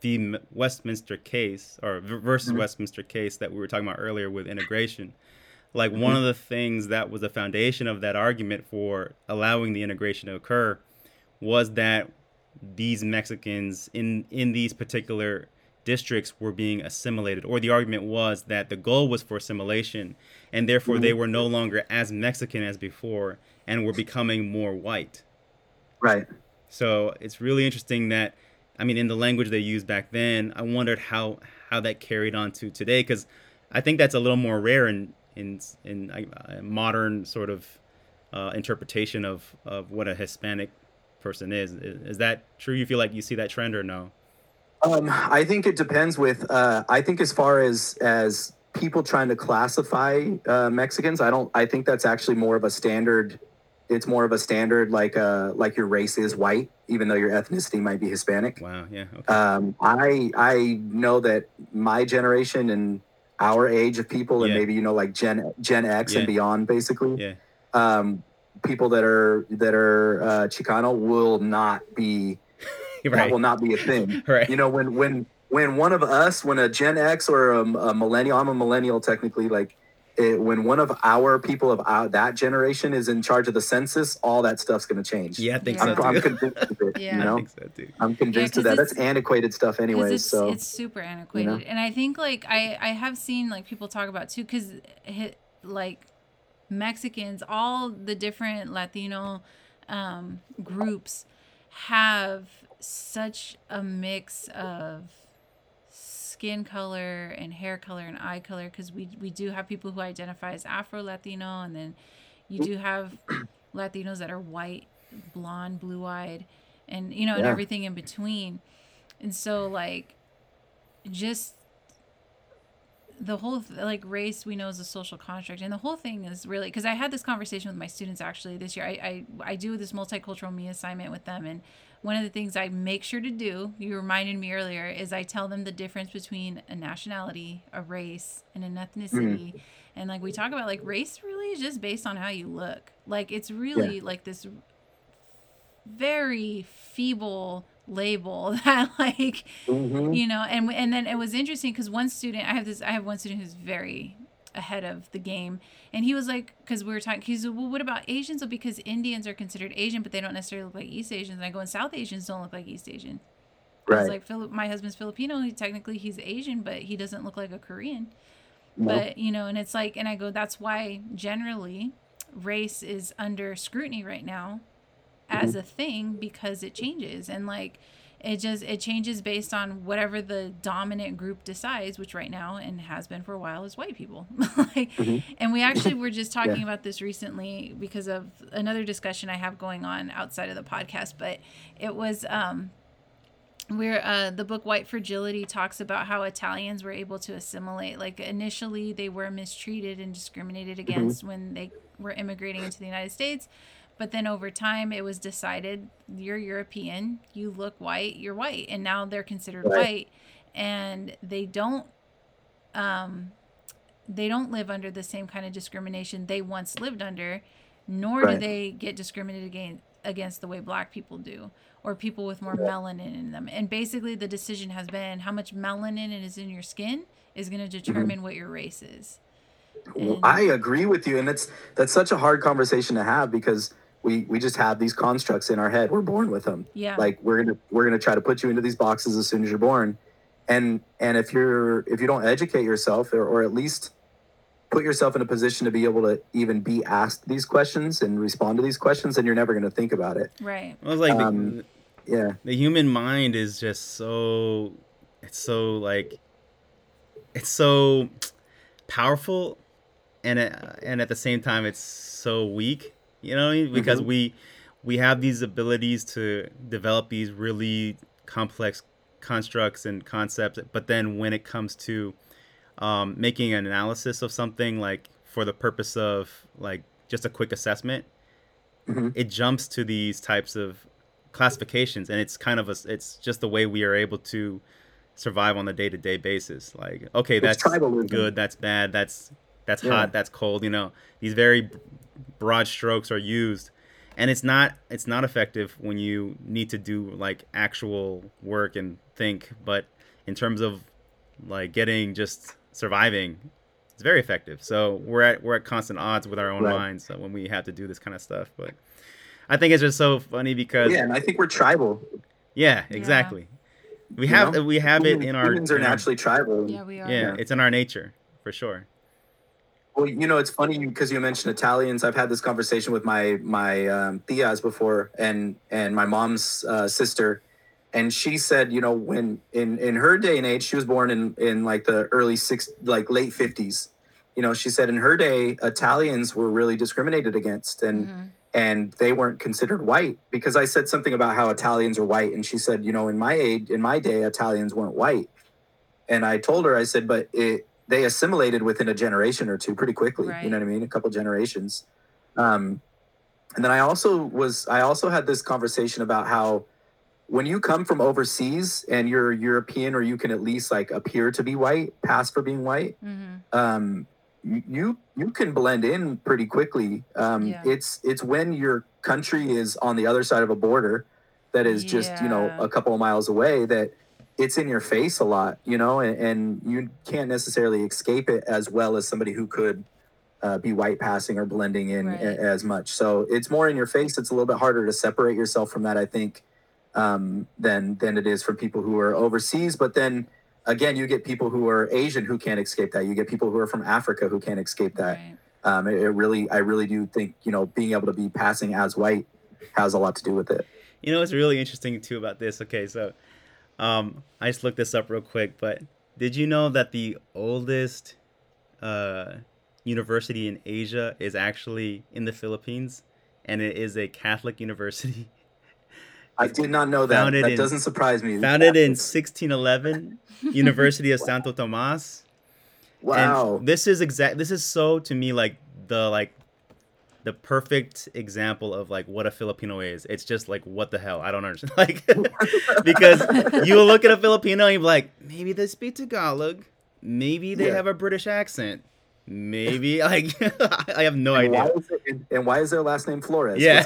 v. Westminster case or versus Mhm. Westminster case that we were talking about earlier with integration, like Mm-hmm. one of the things that was the foundation of that argument for allowing the integration to occur was that these Mexicans in in these particular districts were being assimilated or the argument was that the goal was for assimilation and therefore they Mhm. were no longer as Mexican as before and were becoming more white. right. So it's really interesting that I mean in the language they used back then, I wondered how how that carried on to today cuz I think that's a little more rare in in in uh, modern sort of uh, interpretation of of what a Hispanic person is. is. Is that true? You feel like you see that trend or no? Um, I think it depends with uh, I think as far as as people trying to classify uh, Mexicans. I don't. I think that's actually more of a standard. It's more of a standard, like uh, like your race is white, even though your ethnicity might be Hispanic. Wow. Yeah. Okay. Um, I I know that my generation and our age of people, and Yeah. maybe you know like Gen Gen X Yeah. and beyond, basically. Yeah. Um, people that are that are uh, Chicano will not be that will not be a thing. Right. You know, when when when one of us, when a Gen X or a, a millennial, I'm a millennial technically, like it, when one of our people of our, that generation is in charge of the census, all that stuff's going to change. yeah, I think Yeah. I'm, so I'm convinced of it. Yeah. You I think so too. I'm convinced 'cause of that. That's antiquated stuff, anyway. it's So it's super antiquated and i think like i i have seen like people talk about too because like mexicans all the different latino um groups have such a mix of skin color and hair color and eye color because we we do have people who identify as afro latino and then you do have latinos that are white blonde blue eyed and you know and everything in between. And so like just the whole like race we know is a social construct. And the whole thing is really because i had this conversation with my students actually this year. I, I i do this multicultural me assignment with them and one of the things i make sure to do you reminded me earlier is i tell them the difference between a nationality a race and an ethnicity. And like we talk about like race really is just based on how you look. Like it's really like this very feeble label that like Mhm. you know and and then it was interesting because one student i have this i have one student who's very ahead of the game. And he was like because we were talking he's like, well what about asians? Well, because indians are considered asian but they don't necessarily look like east asians. And i go and south asians don't look like east asian. Right. like Philip, my husband's filipino. He technically he's asian but he doesn't look like a korean. No. but you know and it's like and i go that's why generally race is under scrutiny right now as mm-hmm. a thing because it changes. And like it just it changes based on whatever the dominant group decides which right now and has been for a while is white people like and we actually were just talking Yeah. about this recently because of another discussion i have going on outside of the podcast but it was um where uh, the book White Fragility talks about how Italians were able to assimilate. Like initially, they were mistreated and discriminated against when they were immigrating into the United States, but then over time, it was decided you're European, you look white, you're white, and now they're considered Right. white, and they don't. Um, they don't live under the same kind of discrimination they once lived under, nor do they get discriminated against against the way black people do or people with more melanin in them. And basically the decision has been how much melanin is in your skin is going to determine what your race is. And- I agree with you, and it's that's such a hard conversation to have because we we just have these constructs in our head. We're born with them. Yeah. Like we're gonna we're gonna try to put you into these boxes as soon as you're born, and and if you're if you don't educate yourself or, or at least put yourself in a position to be able to even be asked these questions and respond to these questions, then you're never gonna think about it. right. I was like, the- Um, Yeah. the human mind is just so it's so like it's so powerful and it, and at the same time it's so weak you know because Mhm. we we have these abilities to develop these really complex constructs and concepts but then when it comes to um, making an analysis of something like for the purpose of like just a quick assessment Mhm. it jumps to these types of classifications and it's kind of a it's just the way we are able to survive on a day-to-day basis like okay that's good that's bad that's that's Yeah. hot that's cold you know these very broad strokes are used and it's not it's not effective when you need to do like actual work and think but in terms of like getting just surviving it's very effective so we're at we're at constant odds with our own Right. minds uh, when we have to do this kind of stuff but i think it's just so funny because Yeah, and I think we're tribal. yeah, Yeah. exactly we You have know? we have it in our humans are in our- naturally tribal. Yeah, we are. yeah, Yeah. it's in our nature for sure Well, you know, it's funny because you mentioned Italians. I've had this conversation with my my um, tias before, and and my mom's uh, sister, and she said, you know, when in in her day and age, she was born in in like the early six, like late fifties. You know, she said in her day, Italians were really discriminated against, and Mhm. and they weren't considered white because I said something about how Italians are white, and she said, you know, in my age, in my day, Italians weren't white, and I told her, I said, but it they assimilated within a generation or two pretty quickly. Right. You know what I mean? A couple generations. Um, and then I also was I also had this conversation about how when you come from overseas and you're European or you can at least like appear to be white, pass for being white, mm-hmm. um, you you can blend in pretty quickly. Um, yeah. It's it's when your country is on the other side of a border that is just you know a couple of miles away that it's in your face a lot, you know, and, and you can't necessarily escape it as well as somebody who could uh, be white passing or blending in right. a, as much. So it's more in your face. It's a little bit harder to separate yourself from that, I think, um, than than it is for people who are overseas. But then again, you get people who are Asian who can't escape that. You get people who are from Africa who can't escape that. Right. Um, it, it really, I really do think you know being able to be passing as white has a lot to do with it. You know it's really interesting too about this? Okay, so um, I just looked this up real quick, but did you know that the oldest uh, university in Asia is actually in the Philippines, and it is a Catholic university? I did not know that. Founded that in, doesn't surprise me. Founded in 1611, University of Santo Tomas. Wow. And this is exact. This is so to me like the like the perfect example of like what a Filipino is. It's just like what the hell? I don't understand. Like because you look at a Filipino and you're like, maybe they speak Tagalog, maybe they yeah. have a British accent. Maybe like I have no and idea. Why it, and why is their last name Flores? Yeah.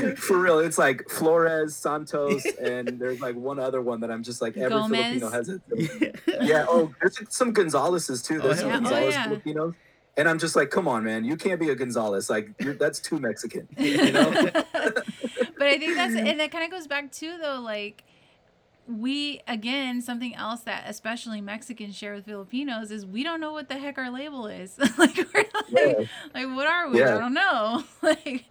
For real, it's like Flores, Santos, and there's like one other one that I'm just like every Gomez. Filipino has it. yeah. Oh, there's some Gonzaleses too. Oh, there's oh, some yeah. Gonzalez oh, yeah. Filipinos. And I'm just like, come on, man, you can't be a Gonzalez. Like, that's too Mexican, you know. but I think that's and that kind of goes back to though, like we again something else that especially Mexicans share with Filipinos is we don't know what the heck our label is. like we're like, yeah. like what are we? Yeah. I don't know. like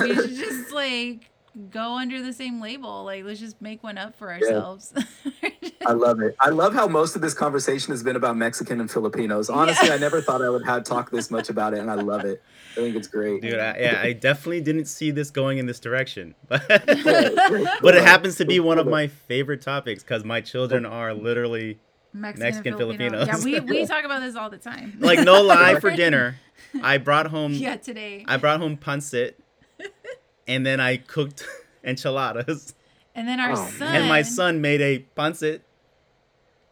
we should just like go under the same label. Like let's just make one up for ourselves. Yeah. I love it. I love how most of this conversation has been about Mexican and Filipinos. Honestly, yeah. I never thought I would have talk this much about it, and I love it. I think it's great. Dude, I, yeah, I definitely didn't see this going in this direction, but but it happens to be one of my favorite topics because my children are literally Mexican, Mexican Filipino. Filipinos. Yeah, we, we talk about this all the time. Like no lie for dinner, I brought home. Yeah, today. I brought home pancit and then I cooked enchiladas. And then our oh, son and my son made a pancit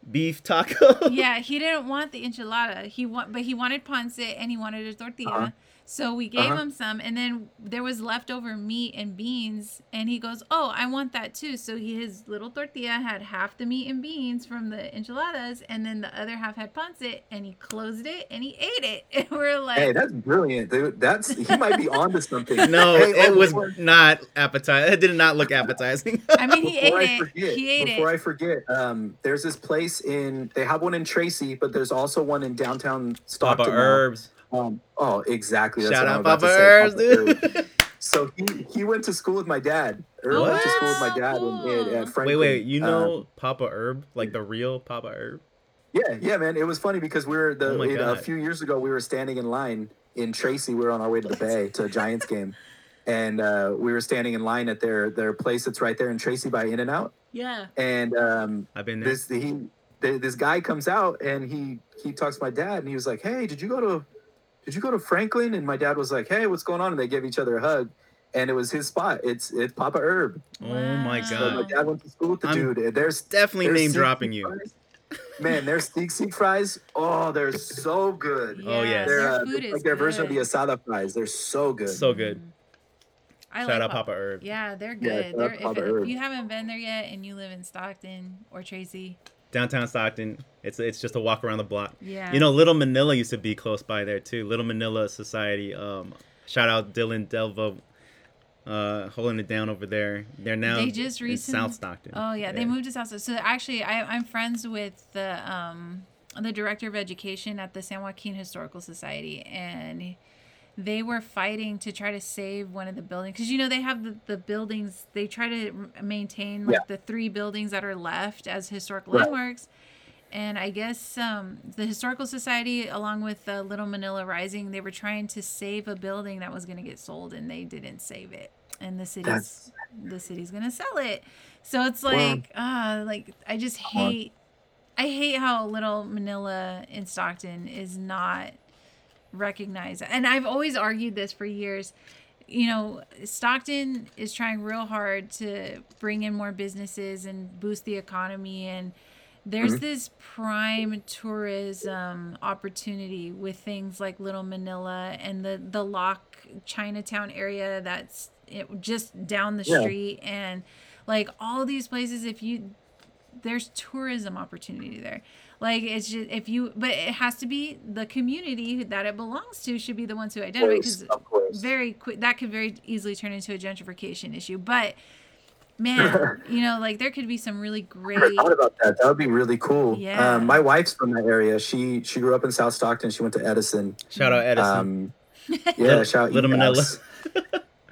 beef taco. yeah, he didn't want the enchilada. He want, but he wanted pancit and he wanted a tortilla. Uh-huh. So we gave uh-huh. him some, and then there was leftover meat and beans, and he goes, "Oh, I want that too." So he, his little tortilla had half the meat and beans from the enchiladas, and then the other half had pancit, and he closed it and he ate it. And we're like, "Hey, that's brilliant, dude! That's he might be onto something." No, hey, it oh, was not appetizing. It did not look appetizing. I mean, he ate I it. Forget, he ate before it. Before I forget, um, there's this place in. They have one in Tracy, but there's also one in downtown Stockton. Papa Herbs. Um, oh, exactly. That's Shout out Papa Herbs, dude. so he, he went to school with my dad. Herb went to school with my dad in, in, at Franklin. Wait, wait, you know um, Papa Herb, like the real Papa Herb? Yeah, yeah, man. It was funny because we were the oh you know, a few years ago we were standing in line in Tracy. We were on our way to the Bay to a Giants game, and uh, we were standing in line at their their place that's right there in Tracy by In and Out. Yeah. And um, I've been there. This he this guy comes out and he he talks to my dad and he was like, "Hey, did you go to did you go to Franklin? And my dad was like, hey, what's going on? And they gave each other a hug. And it was his spot. It's it's Papa Herb. Oh my god! So my dad went to school with the I'm dude. There's definitely there's name dropping you. Man, their steak seek fries. Oh, they're so good. Yeah, oh yeah, they're uh, like their good. version of the asada fries. They're so good. So good. I Shout like out Papa Herb. Yeah, they're good. Yeah, they're, if, if, you haven't been there yet and you live in Stockton or Tracy, downtown Stockton. It's it's just a walk around the block. Yeah. You know, Little Manila used to be close by there too. Little Manila Society. Um, shout out Dillon Delvo. uh, holding it down over there. They're now they just recently South Stockton. Oh yeah, yeah, they moved to South. Stockton. So actually, I, I'm friends with the um the director of education at the San Joaquin Historical Society, and they were fighting to try to save one of the buildings. Because you know they have the, the buildings they try to maintain like yeah. the three buildings that are left as historic right. landmarks. And i guess um, the historical society along with the little manila rising they were trying to save a building that was going to get sold and they didn't save it. And the city's That's... the city's going to sell it. So it's like ah uh, like i just hate I hate how Little Manila in Stockton is not recognized. And I've always argued this for years. You know, Stockton is trying real hard to bring in more businesses and boost the economy and there's mm-hmm. this prime tourism opportunity with things like Little Manila and the the Lock Chinatown area that's it, just down the yeah. street and like all these places if you there's tourism opportunity there like it's just if you but it has to be the community that it belongs to should be the ones who identify because very quick that could very easily turn into a gentrification issue but man you know like there could be some really great I thought about that. That would be really cool. Yeah. um, my wife's from that area. She she grew up in south stockton. She went to edison. Shout out edison. Um, yeah shout little manila.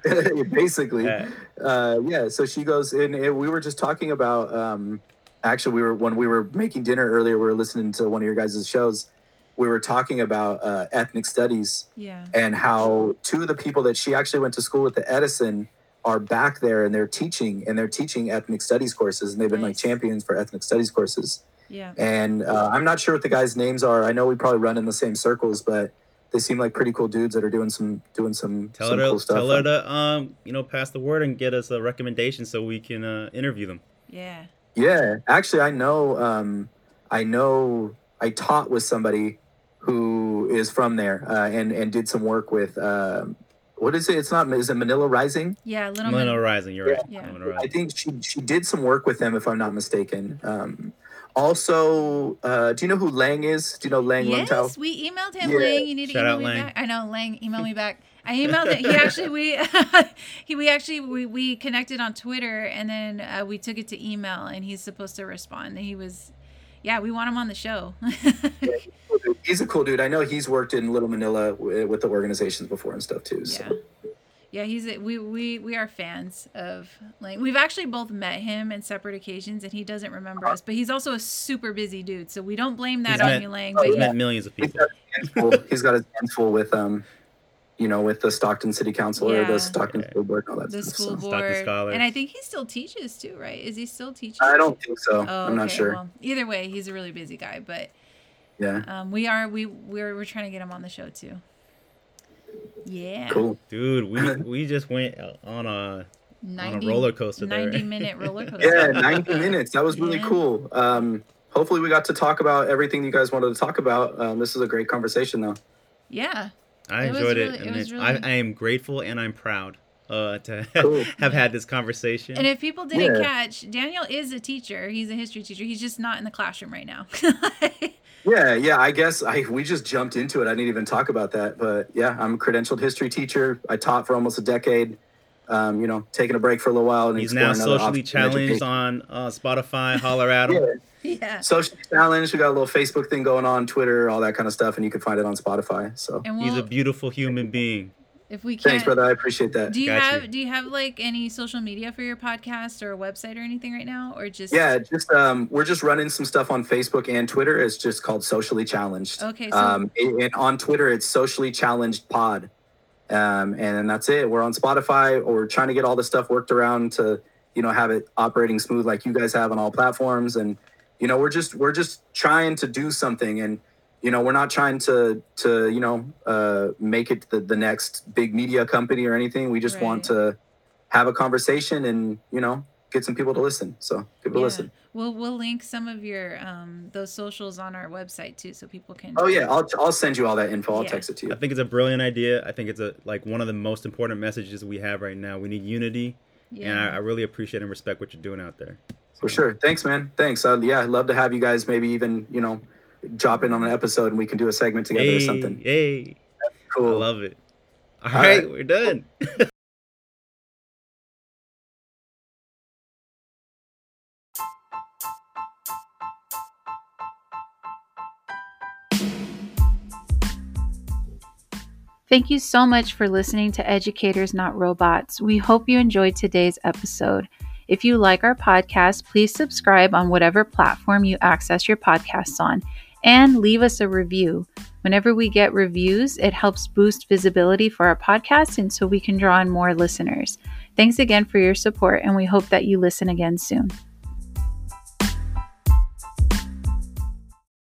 Basically. Yeah. Uh, yeah so she goes in and we were just talking about um actually we were when we were making dinner earlier we were listening to one of your guys' shows we were talking about uh, ethnic studies yeah. and how two of the people that she actually went to school with at edison are back there and they're teaching and they're teaching ethnic studies courses and they've been nice. like champions for ethnic studies courses. Yeah. And uh, I'm not sure what the guys' names are. I know we probably run in the same circles, but they seem like pretty cool dudes that are doing some doing some, tell some her cool to, stuff. Tell her to um you know pass the word and get us a recommendation so we can uh, interview them. Yeah. Yeah, actually, I know. Um, I know. I taught with somebody who is from there uh, and and did some work with um, what is it? It's not. Is it Manila Rising? Yeah, Little Manila Rising. You're right. Yeah. I think she she did some work with them, if I'm not mistaken. Um, also, uh, do you know who Lange is? Do you know Lange yes, Luntao? we emailed him. Yeah. Lange, you need to Shout email me Lange. back. I know Lange. Email me back. I emailed it. He actually we he we actually we, we connected on Twitter and then uh, we took it to email and he's supposed to respond. He was yeah, we want him on the show. yeah, he's a cool dude. I know he's worked in Little Manila with the organizations before and stuff too. So. Yeah. Yeah, he's a, we we we are fans of Lange. We've actually both met him in separate occasions, and he doesn't remember us. But he's also a super busy dude, so we don't blame that he's on met, you, Lange. But he's met millions of people. He's got, full, he's got his hands full with um, you know, with the Stockton City Council yeah. or the Stockton okay. School Board, all that the stuff. school so. board, and I think he still teaches too, right? Is he still teaching? I don't think so. Oh, I'm not sure. Well, either way, he's a really busy guy, but yeah, um, we are we we're we're trying to get him on the show too. Yeah. Cool. Dude, we we just went on a 90, on a roller coaster 90 there. minute roller coaster. yeah, 90 minutes. That was really yeah. cool. Um, hopefully we got to talk about everything you guys wanted to talk about. Um, this is a great conversation though. Yeah. I it enjoyed really, it, and it really... I, I, am grateful and I'm proud uh, to cool. have had this conversation. And if people didn't yeah. catch, Daniel is a teacher. He's a history teacher. He's just not in the classroom right now. yeah, yeah. I guess I we just jumped into it. I didn't even talk about that, but yeah, I'm a credentialed history teacher. I taught for almost a decade. Um, you know, taking a break for a little while. And he's now socially challenged on uh, Spotify. Holler at him. yeah. Yeah. Social challenge. We got a little Facebook thing going on, Twitter, all that kind of stuff, and you can find it on Spotify. So we'll, he's a beautiful human being. If we can, thanks, brother. I appreciate that. Do you got have you. Do you have like any social media for your podcast or a website or anything right now, or just? Yeah, just um, we're just running some stuff on Facebook and Twitter. It's just called Socially Challenged. Okay. So... Um, and, and on Twitter, it's Socially Challenged Pod. Um, and that's it. We're on Spotify. Or we're trying to get all the stuff worked around to, you know, have it operating smooth like you guys have on all platforms and you know we're just we're just trying to do something and you know we're not trying to to you know uh, make it the, the next big media company or anything we just right. want to have a conversation and you know get some people to listen so people yeah. listen we'll we'll link some of your um those socials on our website too so people can oh yeah i'll, I'll send you all that info i'll yeah. text it to you i think it's a brilliant idea i think it's a like one of the most important messages we have right now we need unity yeah. and I, I really appreciate and respect what you're doing out there for sure. Thanks, man. Thanks. Uh, yeah, I'd love to have you guys maybe even, you know, drop in on an episode and we can do a segment together hey, or something. Hey. cool. I love it. All, All right, right, we're done. Thank you so much for listening to Educators Not Robots. We hope you enjoyed today's episode. If you like our podcast, please subscribe on whatever platform you access your podcasts on and leave us a review. Whenever we get reviews, it helps boost visibility for our podcast and so we can draw in more listeners. Thanks again for your support, and we hope that you listen again soon.